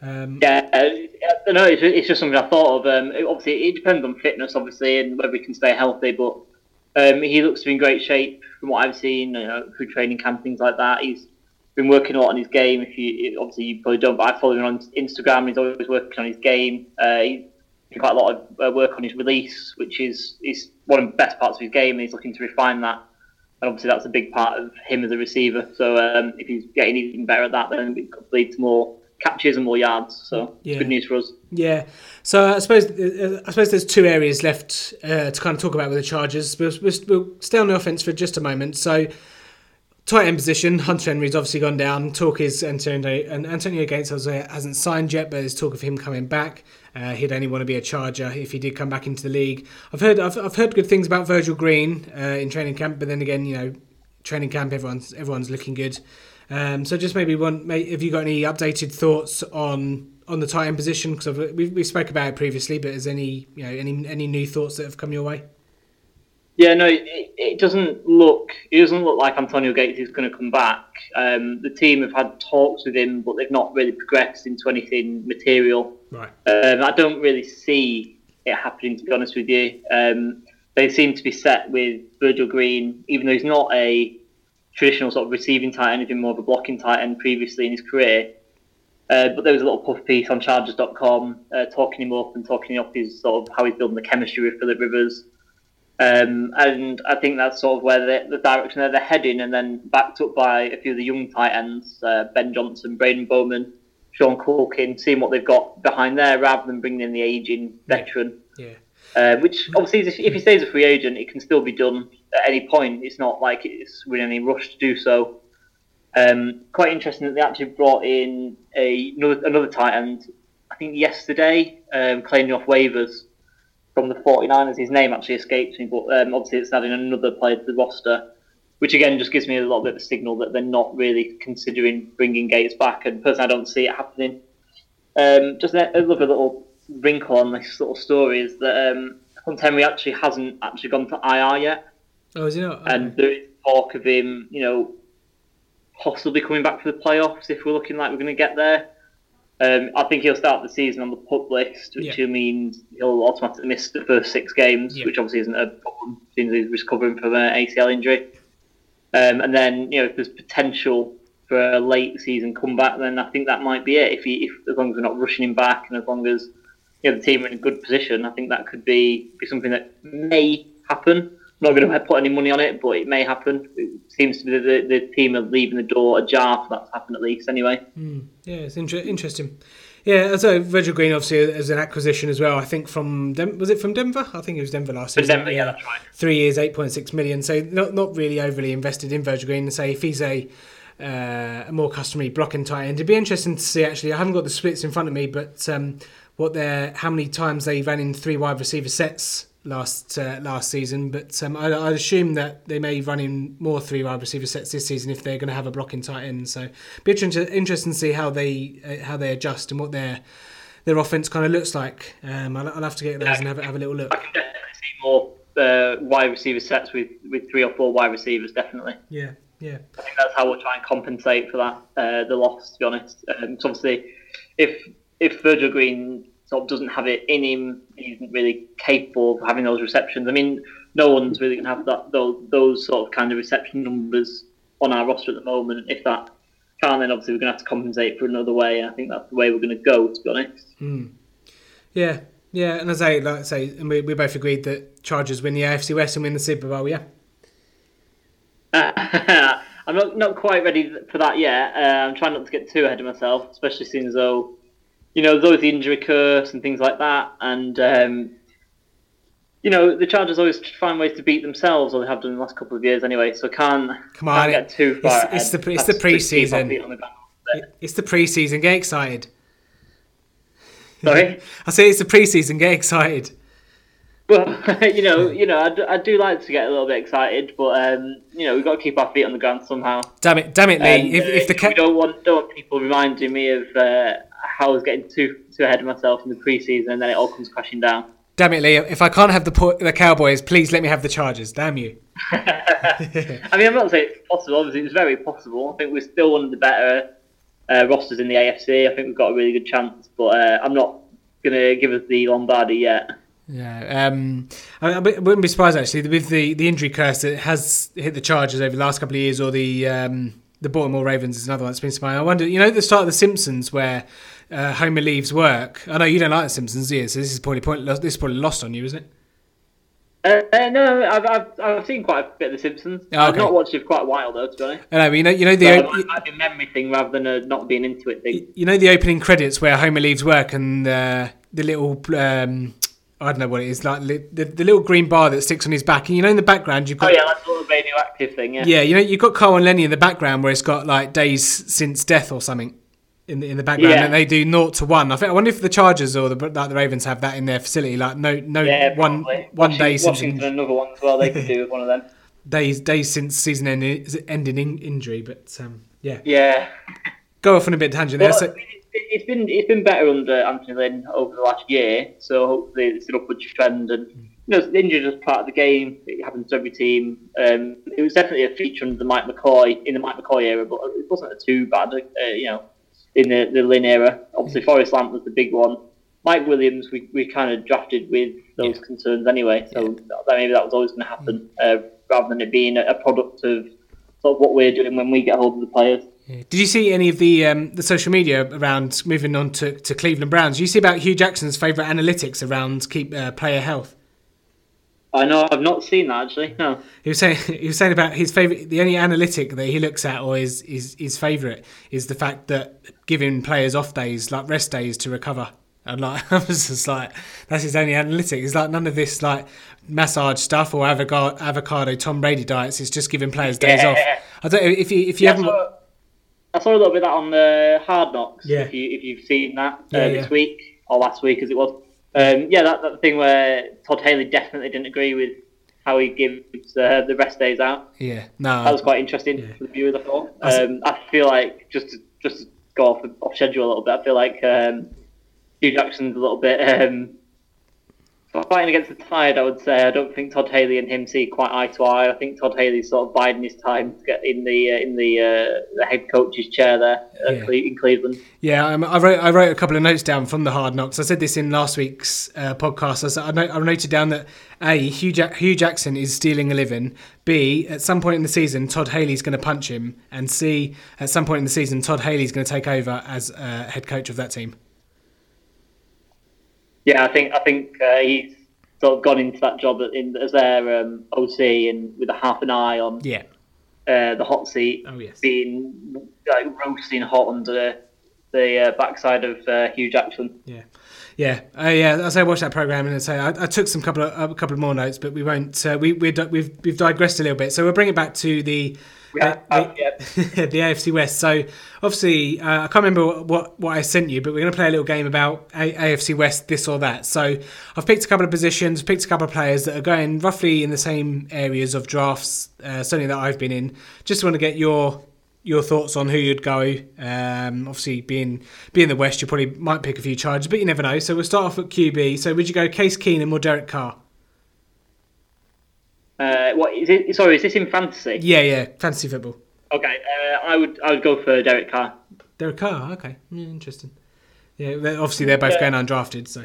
Um, yeah, uh, no, it's, it's just something I thought of. Um, obviously, it depends on fitness, obviously, and whether we can stay healthy. But um, he looks to be in great shape from what I've seen you know, through training camp, things like that. He's been working a lot on his game. If you obviously you probably don't, but I follow him on Instagram. He's always working on his game. Uh, he's doing quite a lot of uh, work on his release, which is is one of the best parts of his game. And he's looking to refine that. And obviously, that's a big part of him as a receiver. So um, if he's getting even better at that, then it could lead to more catches and more yards. So yeah. good news for us. Yeah. So I suppose uh, I suppose there's two areas left uh, to kind of talk about with the Chargers. We'll, we'll, stay on the offense for just a moment. So tight end position, Hunter Henry's obviously gone down. Talk is Antonio and Antonio Gates hasn't signed yet, but there's talk of him coming back. Uh, he'd only want to be a Charger if he did come back into the league. I've heard I've, I've heard good things about Virgil Green uh, in training camp, but then again, you know, training camp everyone's everyone's looking good. Um, so just maybe one, have you got any updated thoughts on on the tight end position? Because we we spoke about it previously, but is any you know any any new thoughts that have come your way? Yeah, no, it, it doesn't look it doesn't look like Antonio Gates is going to come back. Um, the team have had talks with him, but they've not really progressed into anything material. Right. Um, I don't really see it happening, to be honest with you. Um, they seem to be set with Virgil Green, even though he's not a traditional sort of receiving tight end, been more of a blocking tight end previously in his career. Uh, but there was a little puff piece on Chargers.com uh, talking him up and talking up his sort of how he's building the chemistry with Philip Rivers. Um, and I think that's sort of where the, the direction that they're heading, and then backed up by a few of the young tight ends, uh, Ben Johnson, Braedon Bowman, Sean Culkin, seeing what they've got behind there rather than bringing in the aging veteran. Yeah. Uh, which obviously, if he stays a free agent, it can still be done at any point. It's not like it's we're any rush to do so. Um, quite interesting that they actually brought in a another, another tight end. I think yesterday, um, claiming off waivers from the 49ers. His name actually escapes me, but um, obviously it's adding another player to the roster, which again just gives me a little bit of a signal that they're not really considering bringing Gates back. And personally, I don't see it happening. Um, just another little wrinkle on this little story is that um, Hunt Henry actually hasn't actually gone to IR yet. Oh, is he not? Okay. And there is talk of him, you know, possibly coming back for the playoffs if we're looking like we're going to get there. Um, I think he'll start the season on the pup list, which yeah. means he'll automatically miss the first six games, yeah. which obviously isn't a problem since he's recovering from an ACL injury. Um, and then, you know, if there's potential for a late season comeback, then I think that might be it. If, he, if as long as we're not rushing him back, and as long as you know, the team are in a good position, I think that could be be something that may happen. Not going to put any money on it, but it may happen. It seems to be the, the team are leaving the door ajar for that to happen at least. Anyway. Mm, yeah, it's inter- interesting. Yeah, so Virgil Green obviously as an acquisition as well. I think from Dem- was it from Denver? I think it was Denver last season. Denver, yeah, that's right. Three years, eight point six million. So not not really overly invested in Virgil Green. And say if he's a uh, a more customary blocking tight end, it'd be interesting to see. Actually, I haven't got the splits in front of me, but um, what they're how many times they ran in three wide receiver sets last uh, last season, but um, I, would assume that they may run in more three wide receiver sets this season if they're going to have a blocking tight end. So, be interesting to see how they uh, how they adjust and what their their offense kind of looks like. Um, I'll, I'll, have to get those yeah, and have, have a little look. I can definitely see more uh, wide receiver sets with, with three or four wide receivers, definitely. Yeah, yeah. I think that's how we'll try and compensate for that uh, the loss. To be honest, um, so obviously, if if Virgil Green sort of doesn't have it in him. He isn't really capable of having those receptions. I mean, no one's really going to have that those, those sort of kind of reception numbers on our roster at the moment. If that can't, then obviously we're going to have to compensate for another way. I think that's the way we're going to go, to be honest. Mm. Yeah, yeah, and as I like I say, and we, we both agreed that Chargers win the AFC West and win the Super Bowl. Yeah. Uh, I'm not not quite ready for that yet. Uh, I'm trying not to get too ahead of myself, especially since though you know, those the injury curse and things like that. And, um, you know, the Chargers always find ways to beat themselves, or they have done in the last couple of years anyway. So can't, Come on, can't get too far. It's, it's the, it's the preseason. It's the preseason. Get excited. Sorry? I say it's the preseason. Get excited. Well, you know, you know, I do, I do like to get a little bit excited, but um, you know, we've got to keep our feet on the ground somehow. Damn it, damn it, Lee! And, if, uh, if the we don't want don't want people reminding me of uh, how I was getting too too ahead of myself in the preseason, and then it all comes crashing down. damn it, Lee! If I can't have the the Cowboys, please let me have the Chargers. Damn you! I mean, I'm not saying it's possible. Obviously, it's very possible. I think we're still one of the better uh, rosters in the AFC. I think we've got a really good chance, but uh, I'm not going to give us the Lombardi yet. Yeah, um, I, I wouldn't be surprised actually with the, the injury curse that has hit the Chargers over the last couple of years, or the um, the Baltimore Ravens is another one that's been surprising. I wonder, you know, at the start of The Simpsons where uh, Homer leaves work. I know you don't like The Simpsons, do you? So this is probably point, this is probably lost on you, isn't it? Uh, uh, no, I've, I've, I've seen quite a bit of The Simpsons. Oh, I've not watched it for quite a while though, to be honest. I know, you know, you know the So o- it might, might be a memory thing rather than a not being into it thing. you know the opening credits where Homer leaves work and uh, the little um, I don't know what it is like the, the little green bar that sticks on his back, and you know in the background you've Oh got yeah, that's a little radioactive thing. Yeah. Yeah, you know, you've got Carl and Lenny in the background where it's got like days since death or something in the, in the background, Yeah. and they do naught to one. I think I wonder if the Chargers or the like the Ravens have that in their facility, like no no Yeah, one probably. one Washington, day since Washington, another one as well. They could do with one of them. days days since season ending, ending in injury, but um, yeah, Yeah. go off on a bit tangent there. So, I mean, it- it's been it's been better under Anthony Lynn over the last year, so hopefully it's an upward trend. And you know, the injury is part of the game. It happens to every team. Um, it was definitely a feature under the Mike McCoy in the Mike McCoy era, but it wasn't too bad. Uh, you know, in the, the Lynn era, obviously Forrest Lamp was the big one. Mike Williams, we, we kind of drafted with those Yeah. concerns anyway, so that, maybe that was always going to happen, uh, rather than it being a, a product of sort of what we're doing when we get hold of the players. yeah. did you see any of the um, the social media around moving on to, to Cleveland Browns? Did you see about Hue Jackson's favourite analytics around keep uh, player health? I know I've not seen that actually. No. He was saying he was saying about his favorite. The only analytic that he looks at, or is is his favorite, is the fact that giving players off days, like rest days, to recover. And like I was just like, that's his only analytic. It's like none of this like massage stuff or avocado, avocado Tom Brady diets. It's just giving players days Yeah. off. I don't know if you if you Yeah, haven't. saw, I saw a little bit of that on the Hard Knocks. Yeah. If you if you've seen that uh, Yeah, this week or last week as it was. Um, yeah, that, that thing where Todd Haley definitely didn't agree with how he gives uh, the rest days out. Yeah, no. That was quite interesting Yeah. for the viewers. I thought. Um, I feel like just to, just to go off off schedule a little bit. I feel like um, Hue Jackson's a little bit um, fighting against the tide. I would say. I don't think Todd Haley and him see quite eye to eye. I think Todd Haley's sort of biding his time to get in the uh, in the, uh, the head coach's chair there uh, Yeah. In Cleveland. Yeah, um, I wrote I wrote a couple of notes down from the hard knocks. I said this in last week's uh, podcast. I, said, I, note, I noted down that a Hue, Jack, Hue Jackson is stealing a living. B at some point in the season Todd Haley's going to punch him, and C at some point in the season Todd Haley's going to take over as uh, head coach of that team. Yeah, I think I think uh, he's sort of gone into that job in, as their um, OC and with a half an eye on Yeah. uh, the hot seat. Oh yes. being like roasting hot under the uh, backside of uh, Hue Jackson. Yeah, yeah, uh, yeah. As I watched that program, and I say I, I took some couple of a couple of more notes, but we won't. Uh, we we've we've digressed a little bit, so we'll bring it back to the. Uh, yeah. the, the AFC West. So obviously, uh, I can't remember what, what, what I sent you, but we're going to play a little game about a- AFC West, this or that. So I've picked a couple of positions, picked a couple of players that are going roughly in the same areas of drafts, uh, certainly that I've been in. Just want to get your your thoughts on who you'd go. Um, obviously, being being the West, you probably might pick a few Chargers, but you never know. So we'll start off at QB. So would you go Case Keenum or Derek Carr? Uh, what is it? Sorry, is this in fantasy? Yeah, yeah, fantasy football. Okay, uh, I would I would go for Derek Carr. Derek Carr, okay, yeah, interesting. Yeah, obviously they're both Yeah. going undrafted, so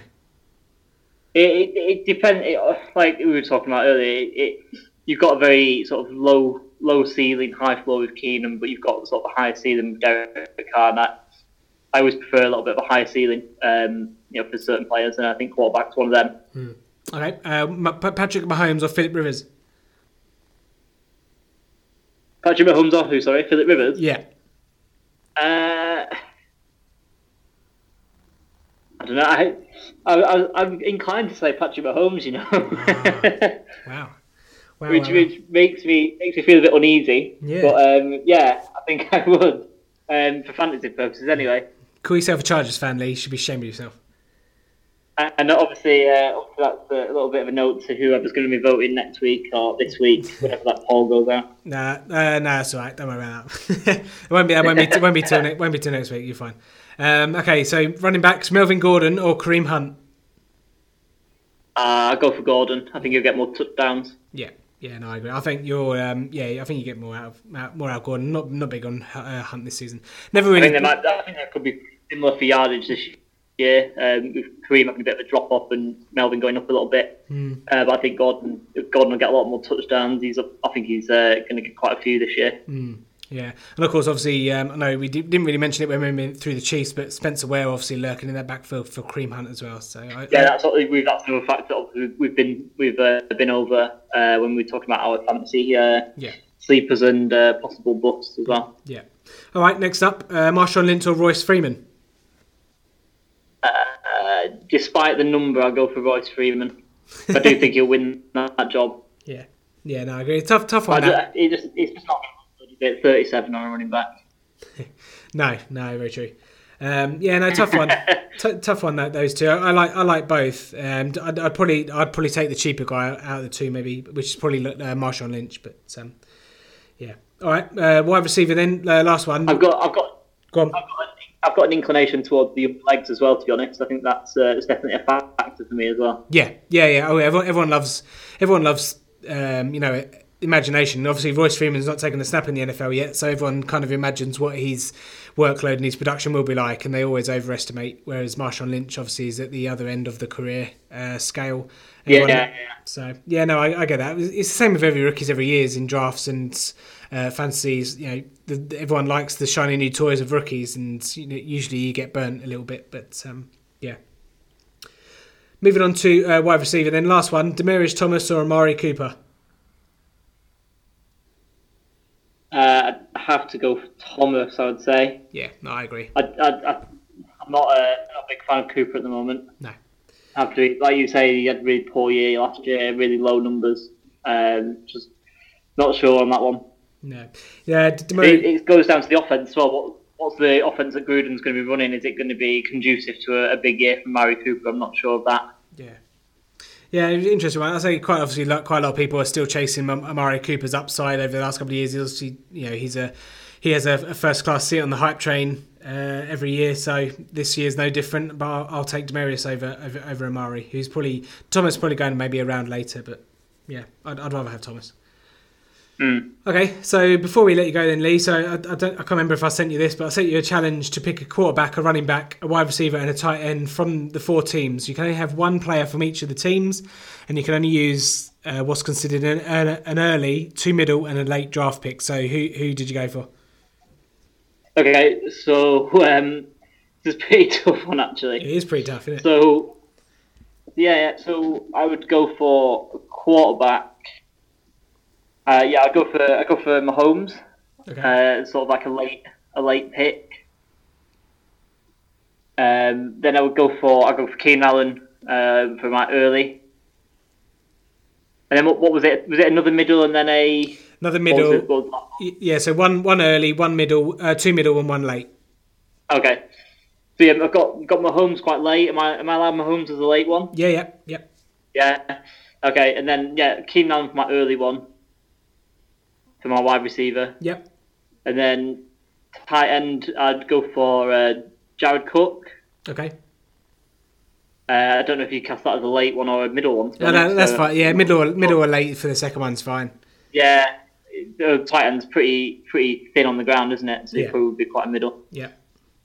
It, it, it depends. It, like we were talking about earlier, it, it, you've got a very sort of low low ceiling, high floor with Keenan, but you've got sort of a high ceiling with Derek Carr. And I, I always prefer a little bit of a higher ceiling, um, you know, for certain players, and I think quarterback's one of them. Okay, uh, Patrick Mahomes or Philip Rivers? Patrick Mahomes or who? Sorry, Philip Rivers. Yeah, Uh, I don't know. I, I, I, I'm inclined to say Patrick Mahomes. You know, wow, wow, which, wow, wow. which makes me makes me feel a bit uneasy. Yeah. But um, yeah, I think I would um, for fantasy purposes anyway. Call yourself a Chargers fan, Lee. You should be ashamed of yourself. And obviously, uh, that's a little bit of a note to whoever's going to be voting next week or this week, whenever that poll goes out. Nah, uh, nah, that's all right. Don't worry about that. it won't be. It won't be. It won't be till won't be till next week. You're fine. Um, okay, so running backs: Melvin Gordon or Kareem Hunt. Uh, I go for Gordon. I think he'll get more touchdowns. Yeah, yeah, no, I agree. I think you're. Um, yeah, I think you get more out of more out of Gordon. Not not big on uh, Hunt this season. Never I really. think, might, I think that could be similar for yardage this year. Um, with Kareem having a bit of a drop off and Melvin going up a little bit. Hmm. Uh, but I think Gordon Gordon will get a lot more touchdowns. He's I think he's uh, going to get quite a few this year. Yeah, and of course, obviously, um, I know we di- didn't really mention it when we went through the Chiefs, but Spencer Ware obviously lurking in that backfield for Kareem Hunt as well. So I, Yeah, that's what we've that's another fact that we've, we've been we've uh, been over uh, when we were talking about our fantasy uh, yeah, sleepers and uh, possible busts as well. yeah. All right, next up, uh, Marshawn Lynch or Royce Freeman. Uh, despite the number, I'll go for Royce Freeman. I do think he'll win that, that job. Yeah, yeah, no, I agree. Tough, tough one. That. he just he's just not at 37 on a running back. No, no, very true. Um, yeah, no, tough one. T- tough one. That those two. I, I like. I like both. Um, I'd, I'd probably. I'd probably take the cheaper guy out of the two, maybe, which is probably uh, Marshawn Lynch. But um, yeah. All right. Uh, wide receiver then. Uh, last one. I've got I've got Go on. I've got, an, I've got an inclination towards the legs as well. To be honest, I think that's uh, it's definitely a factor for me as well. Yeah, yeah, yeah. Oh, everyone, everyone loves. Everyone loves. Um, you know, imagination. Obviously, Royce Freeman's not taken a snap in the NFL yet, so everyone kind of imagines what his workload and his production will be like, and they always overestimate. Whereas Marshawn Lynch obviously is at the other end of the career uh, scale. Yeah, yeah, yeah. So yeah, no, I, I get that. It's the same with every rookies every years in drafts and uh, fantasies. You know, the, everyone likes the shiny new toys of rookies, and you know, usually you get burnt a little bit. But um, yeah. Moving on to uh, wide receiver, then last one: Demaryius Thomas or Amari Cooper. Uh, I have to go for Thomas. I would say. Yeah, no, I agree. I, I'm not a, not a big fan of Cooper at the moment. No, After, like you say, he had a really poor year last year, really low numbers. Um, just not sure on that one. No, yeah, It, it goes down to the offense as well. What, what's the offense that Gruden's going to be running? Is it going to be conducive to a, a big year from Amari Cooper? I'm not sure of that. Yeah. Yeah, interesting one. I say quite obviously, quite a lot of people are still chasing Am- Amari Cooper's upside over the last couple of years. He's obviously, you know, he's a he has a, a first class seat on the hype train uh, every year. So this year's no different. But I'll, I'll take Demaryius over, over over Amari, who's probably Thomas probably going maybe around later. But yeah, I'd, I'd rather have Thomas. Okay, so before we let you go, then Lee. So I, I don't, I can't remember if I sent you this, but I sent you a challenge to pick a quarterback, a running back, a wide receiver, and a tight end from the four teams. You can only have one player from each of the teams, and you can only use uh, what's considered an, an, early, two middle, and a late draft pick. So who who did you go for? Okay, so um, this is pretty tough one actually. is pretty tough, isn't it? So yeah, yeah, so I would go for a quarterback. Uh, yeah, I go for I go for Mahomes. Okay. uh, sort of like a late a late pick. Um, then I would go for I go for Keenan Allen uh, for my early. And then what, what was it? Was it another middle and then a Another what was middle. it? What was Yeah, so one one early, one middle, uh, two middle, and one late. Okay. So yeah, I've got got Mahomes quite late. Am I am I allowed Mahomes as a late one? Yeah, yeah, yeah. Yeah. Okay, and then yeah, Keenan Allen for my early one. For my wide receiver, Yep. and then tight end, I'd go for uh, Jared Cook. Okay. Uh, I don't know if you cast that as a late one or a middle one. No, no, that's so- fine. Yeah, middle, or- middle or late for the second one's fine. Yeah, the tight end's pretty pretty thin on the ground, isn't it? So Yeah. it probably would be quite a middle. Yeah.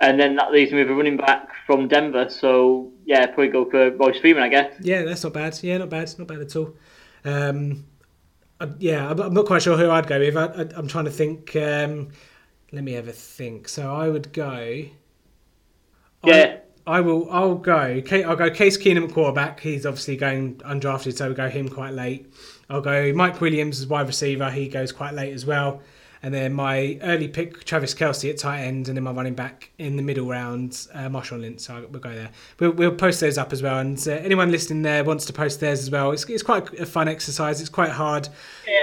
And then that leaves me with a running back from Denver. So yeah, probably go for Royce Freeman, I guess. Yeah, that's not bad. Yeah, not bad. Not bad at all. Um, I, yeah, I'm, not quite sure who I'd go with. I, I, I'm trying to think. Um, let me have a think. So I would go. Yeah. I, I will. I'll go. I'll go. Case Keenum at quarterback. He's obviously going undrafted, so we'll go him quite late. I'll go Mike Williams as wide receiver. He goes quite late as well. And then my early pick, Travis Kelce at tight end, and then my running back in the middle round, uh, Marshawn Lynch. So we'll go there. We'll, we'll post those up as well. And uh, anyone listening there wants to post theirs as well. It's, it's quite a fun exercise. It's quite hard. Yeah,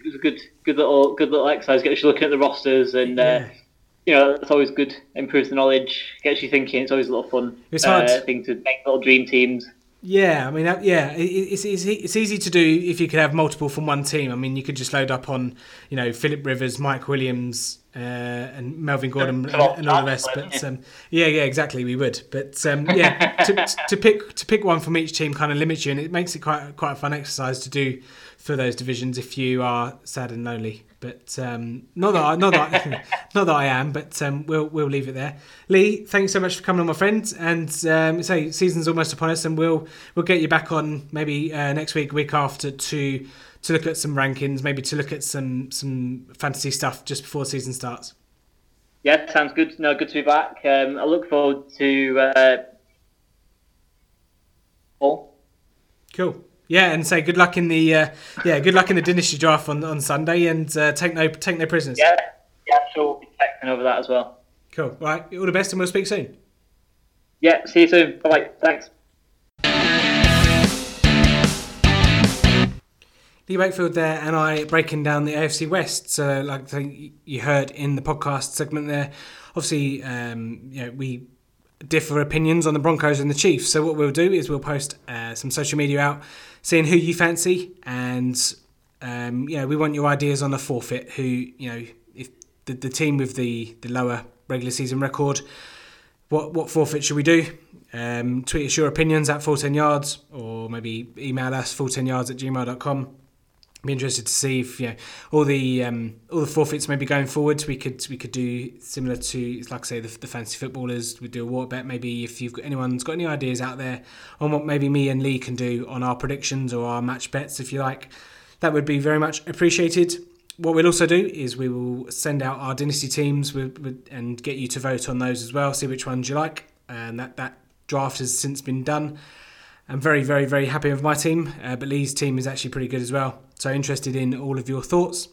it was a good good little good little exercise. Get you looking at the rosters and uh, Yeah. you know, it's always good. Improves the knowledge, gets you thinking. It's always a lot of fun. It's hard. Uh, thing to make little dream teams. Yeah, I mean, yeah, it's, it's it's easy to do if you could have multiple from one team. I mean, you could just load up on, you know, Philip Rivers, Mike Williams, uh, and Melvin Gordon, and, and all the rest. But um, yeah, yeah, exactly, we would. But um, yeah, to, to pick to pick one from each team kind of limits you, and it makes it quite quite a fun exercise to do for those divisions if you are sad and lonely. But um, not that I, not that I, not that I am, but um, we'll we'll leave it there. Lee, thanks so much for coming on, my friend. And um, say season's almost upon us, and we'll we'll get you back on maybe uh, next week, week after to to look at some rankings, maybe to look at some some fantasy stuff just before the season starts. Yeah, sounds good. No, good to be back. Um, I look forward to. Uh... Cool. Yeah, and say good luck in the uh, yeah, good luck in the dynasty draft on, on Sunday, and uh, take no take no prisoners. Yeah, yeah, sure, we'll be texting over that as well. Cool. All right, all the best, and we'll speak soon. Yeah, see you soon. Bye bye. Thanks. Lee Wakefield there, and I breaking down the AFC West. So, like you heard in the podcast segment there, obviously, um, you know, we differ opinions on the Broncos and the Chiefs. So, what we'll do is we'll post uh, some social media out seeing who you fancy, and um, we want your ideas on the forfeit. Who you know if the, the team with the the lower regular season record, what what forfeit should we do? Um, tweet us your opinions at full 10 yards or maybe email us full 10 yards at gmail.com be interested to see if you know all the um, all the forfeits maybe going forward. We could we could do similar to like I say the, the Fantasy Footballers. We do a water bet. Maybe if you've got anyone's got any ideas out there on what maybe me and Lee can do on our predictions or our match bets if you like that would be very much appreciated. What we'll also do is we will send out our dynasty teams with, with, and get you to vote on those as well see which ones you like. And that that draft has since been done I'm very, very, very happy with my team, uh, but Lee's team is actually pretty good as well. So interested in all of your thoughts.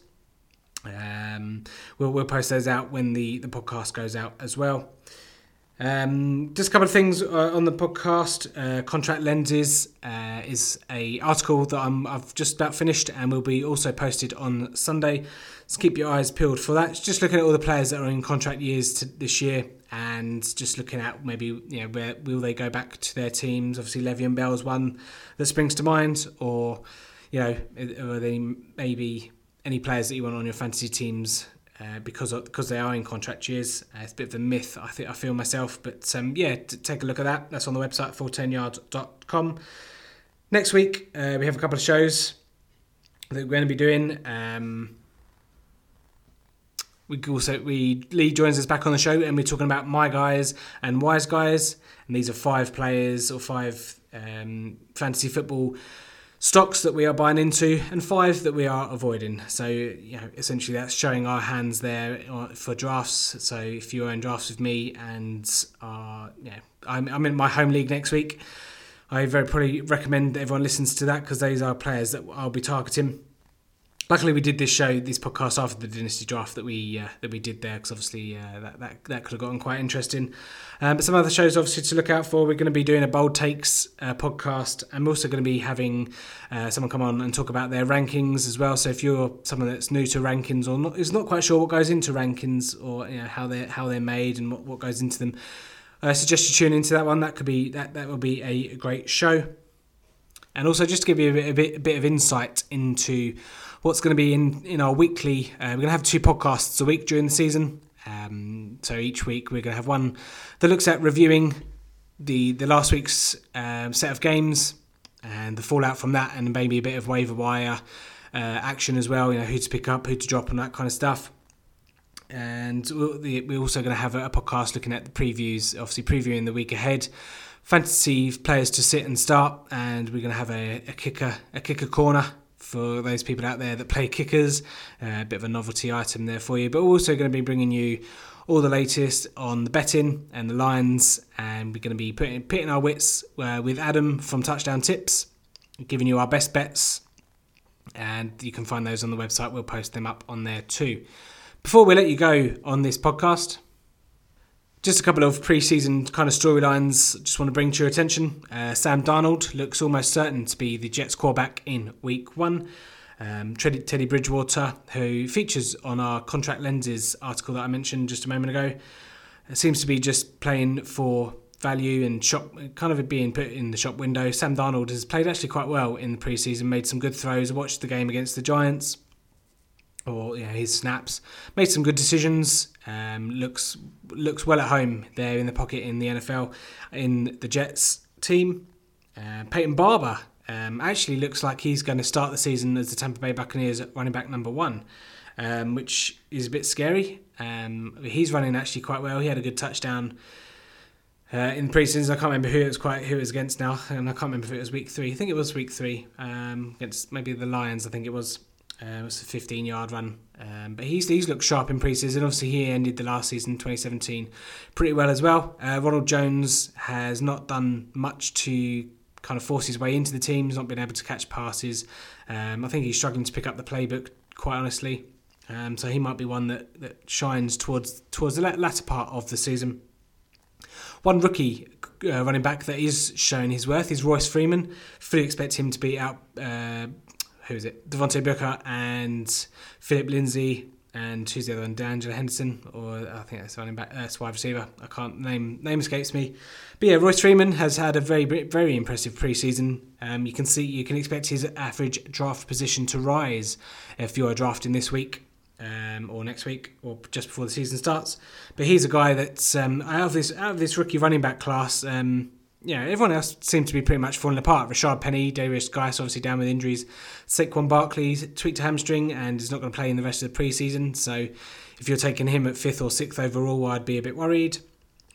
Um, we'll, we'll post those out when the, the podcast goes out as well. Um, just a couple of things uh, on the podcast. Uh, Contract lenses uh, is a article that I'm, I've just about finished and will be also posted on Sunday. So keep your eyes peeled for that. Just looking at all the players that are in contract years this year and just looking at maybe you know where will they go back to their teams. Obviously, Le'Veon Bell is one that springs to mind, or you know, are they maybe any players that you want on your fantasy teams uh, because of, because they are in contract years. Uh, it's a bit of a myth, I think I feel myself, but um, yeah, take a look at that. That's on the website full10yards.com. Next week uh, we have a couple of shows that we're going to be doing. Um, we also we Lee joins us back on the show and we're talking about my guys and wise guys, and these are five players or five um, fantasy football stocks that we are buying into and five that we are avoiding. So, you know, essentially that's showing our hands there uh, for drafts. So, if you're in drafts with me and are, you know, I'm, I'm in my home league next week, I very probably recommend everyone listens to that because those are players that I'll be targeting luckily we did this show, this podcast after the dynasty draft that we uh, that we did there because obviously uh, that, that that could have gotten quite interesting. Um, but some other shows obviously to look out for. We're going to be doing a bold takes uh, podcast. I'm also going to be having uh, someone come on and talk about their rankings as well. So if you're someone that's new to rankings or not, is not quite sure what goes into rankings or you know, how they how they're made and what, what goes into them. I suggest you tune into that one. That could be that that will be a great show. And also just to give you a bit, a bit, a bit of insight into what's going to be in, in our weekly. Uh, we're going to have two podcasts a week during the season. Um, so each week we're going to have one that looks at reviewing the the last week's um, set of games and the fallout from that, and maybe a bit of waiver wire uh, action as well. You know who to pick up, who to drop, and that kind of stuff. And we're also going to have a podcast looking at the previews, obviously previewing the week ahead fantasy players to sit and start, and we're going to have a, a kicker a kicker corner for those people out there that play kickers. Uh, a bit of a novelty item there for you, but we're also going to be bringing you all the latest on the betting and the lines, and we're going to be putting pitting our wits uh, with Adam from Touchdown Tips, giving you our best bets, and you can find those on the website. We'll post them up on there too. Before we let you go on this podcast, just a couple of pre-season kind of storylines. Just want to bring to your attention. Uh, Sam Darnold looks almost certain to be the Jets quarterback in Week One. Um, Teddy Bridgewater, who features on our contract lenses article that I mentioned just a moment ago, seems to be just playing for value and shop, kind of being put in the shop window. Sam Darnold has played actually quite well in the preseason, made some good throws. Watched the game against the Giants, or yeah, his snaps, made some good decisions. Um, looks looks well at home there in the pocket in the NFL, in the Jets team. Uh, Peyton Barber um, actually looks like he's going to start the season as the Tampa Bay Buccaneers running back number one, um, which is a bit scary. Um, he's running actually quite well. He had a good touchdown uh, in preseason. I can't remember who it was quite who it was against now, and I can't remember if it was week three. I think it was week three um, against maybe the Lions. I think it was. Uh, it was a 15 yard run. Um, but he's, he's looked sharp in preseason. Obviously, he ended the last season, 2017, pretty well as well. Uh, Ronald Jones has not done much to kind of force his way into the team. He's not been able to catch passes. Um, I think he's struggling to pick up the playbook, quite honestly. Um, so he might be one that, that shines towards towards the latter part of the season. One rookie uh, running back that is showing his worth is Royce Freeman. Fully expect him to be out. Uh, who is it? Devontae Booker and Phillip Lindsay and who's the other one? D'Angelo Henderson, or I think that's running back, uh, wide receiver. I can't name name escapes me. But yeah, Royce Freeman has had a very very impressive preseason. Um, you can see you can expect his average draft position to rise if you're drafting this week. Um, or next week, or just before the season starts. But he's a guy that's um, out of this out of this rookie running back class. Um, yeah, everyone else seemed to be pretty much falling apart. Rashaad Penny, Derrius Guice obviously down with injuries. Saquon Barkley tweaked a hamstring and is not going to play in the rest of the preseason. So if you're taking him at fifth or sixth overall, I'd be a bit worried.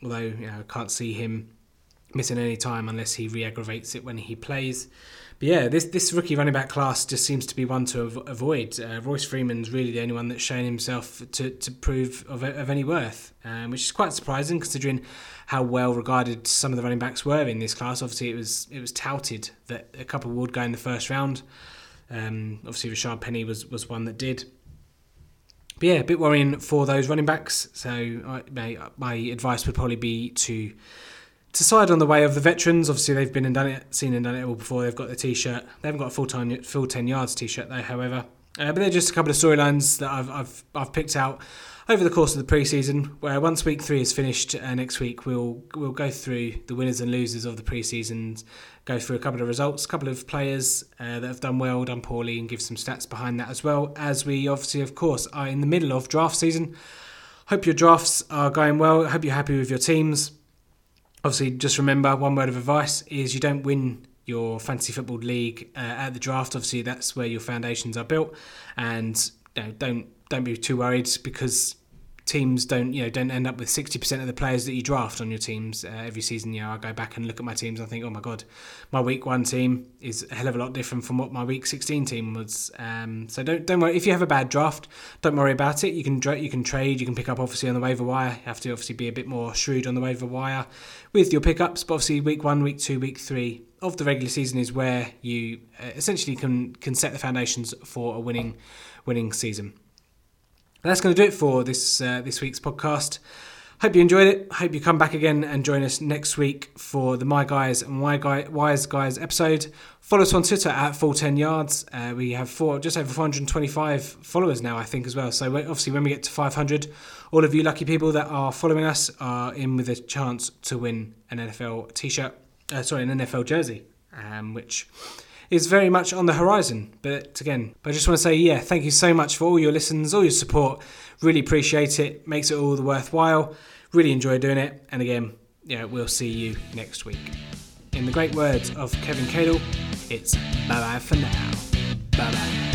Although you know, I can't see him missing any time unless he re-aggravates it when he plays. But yeah, this this rookie running back class just seems to be one to avoid. Uh, Royce Freeman's really the only one that's shown himself to, to prove of, of any worth, um, which is quite surprising considering how well regarded some of the running backs were in this class. Obviously, it was it was touted that a couple would go in the first round. Um, obviously, Rashaad Penny was was one that did. But yeah, a bit worrying for those running backs. So uh, my, my advice would probably be to to side on the way of the veterans. Obviously, they've been and done it, seen and done it all before. They've got the t-shirt. They haven't got a full time full ten yards t-shirt though. However, uh, but they're just a couple of storylines that I've, I've I've picked out over the course of the preseason. Where once week three is finished, uh, next week we'll we'll go through the winners and losers of the preseason, go through a couple of results, a couple of players uh, that have done well, done poorly, and give some stats behind that as well. As we obviously, of course, are in the middle of draft season. Hope your drafts are going well. Hope you're happy with your teams obviously, just remember one word of advice is you don't win your fantasy football league uh, at the draft. Obviously, that's where your foundations are built, and you know, don't don't be too worried because teams don't you know don't end up with 60% of the players that you draft on your teams uh, every season you know I go back and look at my teams and I think oh my god my week 1 team is a hell of a lot different from what my week 16 team was. Um, so don't don't worry if you have a bad draft don't worry about it. You can you can trade you can pick up obviously on the waiver wire. You have to obviously be a bit more shrewd on the waiver wire with your pickups but obviously week 1 week 2 week 3 of the regular season is where you uh, essentially can can set the foundations for a winning winning season that's going to do it for this uh, this week's podcast. Hope you enjoyed it. Hope you come back again and join us next week for the My Guys and Why Guy, Wise Guys episode. Follow us on Twitter at full 10 yards. Uh, we have four, just over 425 followers now, I think, as well. So obviously, when we get to 500, all of you lucky people that are following us are in with a chance to win an NFL t-shirt. Uh, sorry, an NFL jersey, um, which is very much on the horizon. But again, I just want to say, yeah, thank you so much for all your listens, all your support. Really appreciate it. Makes it all the worthwhile. Really enjoy doing it. And again, yeah, we'll see you next week. In the great words of Kevin Cadle, it's bye bye for now. Bye bye.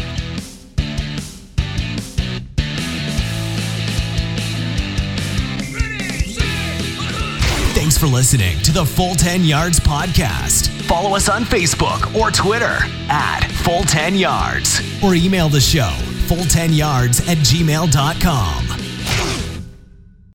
Thanks for listening to the Full 10 Yards podcast. Follow us on Facebook or Twitter at Full 10 Yards or email the show full10yards at gmail.com.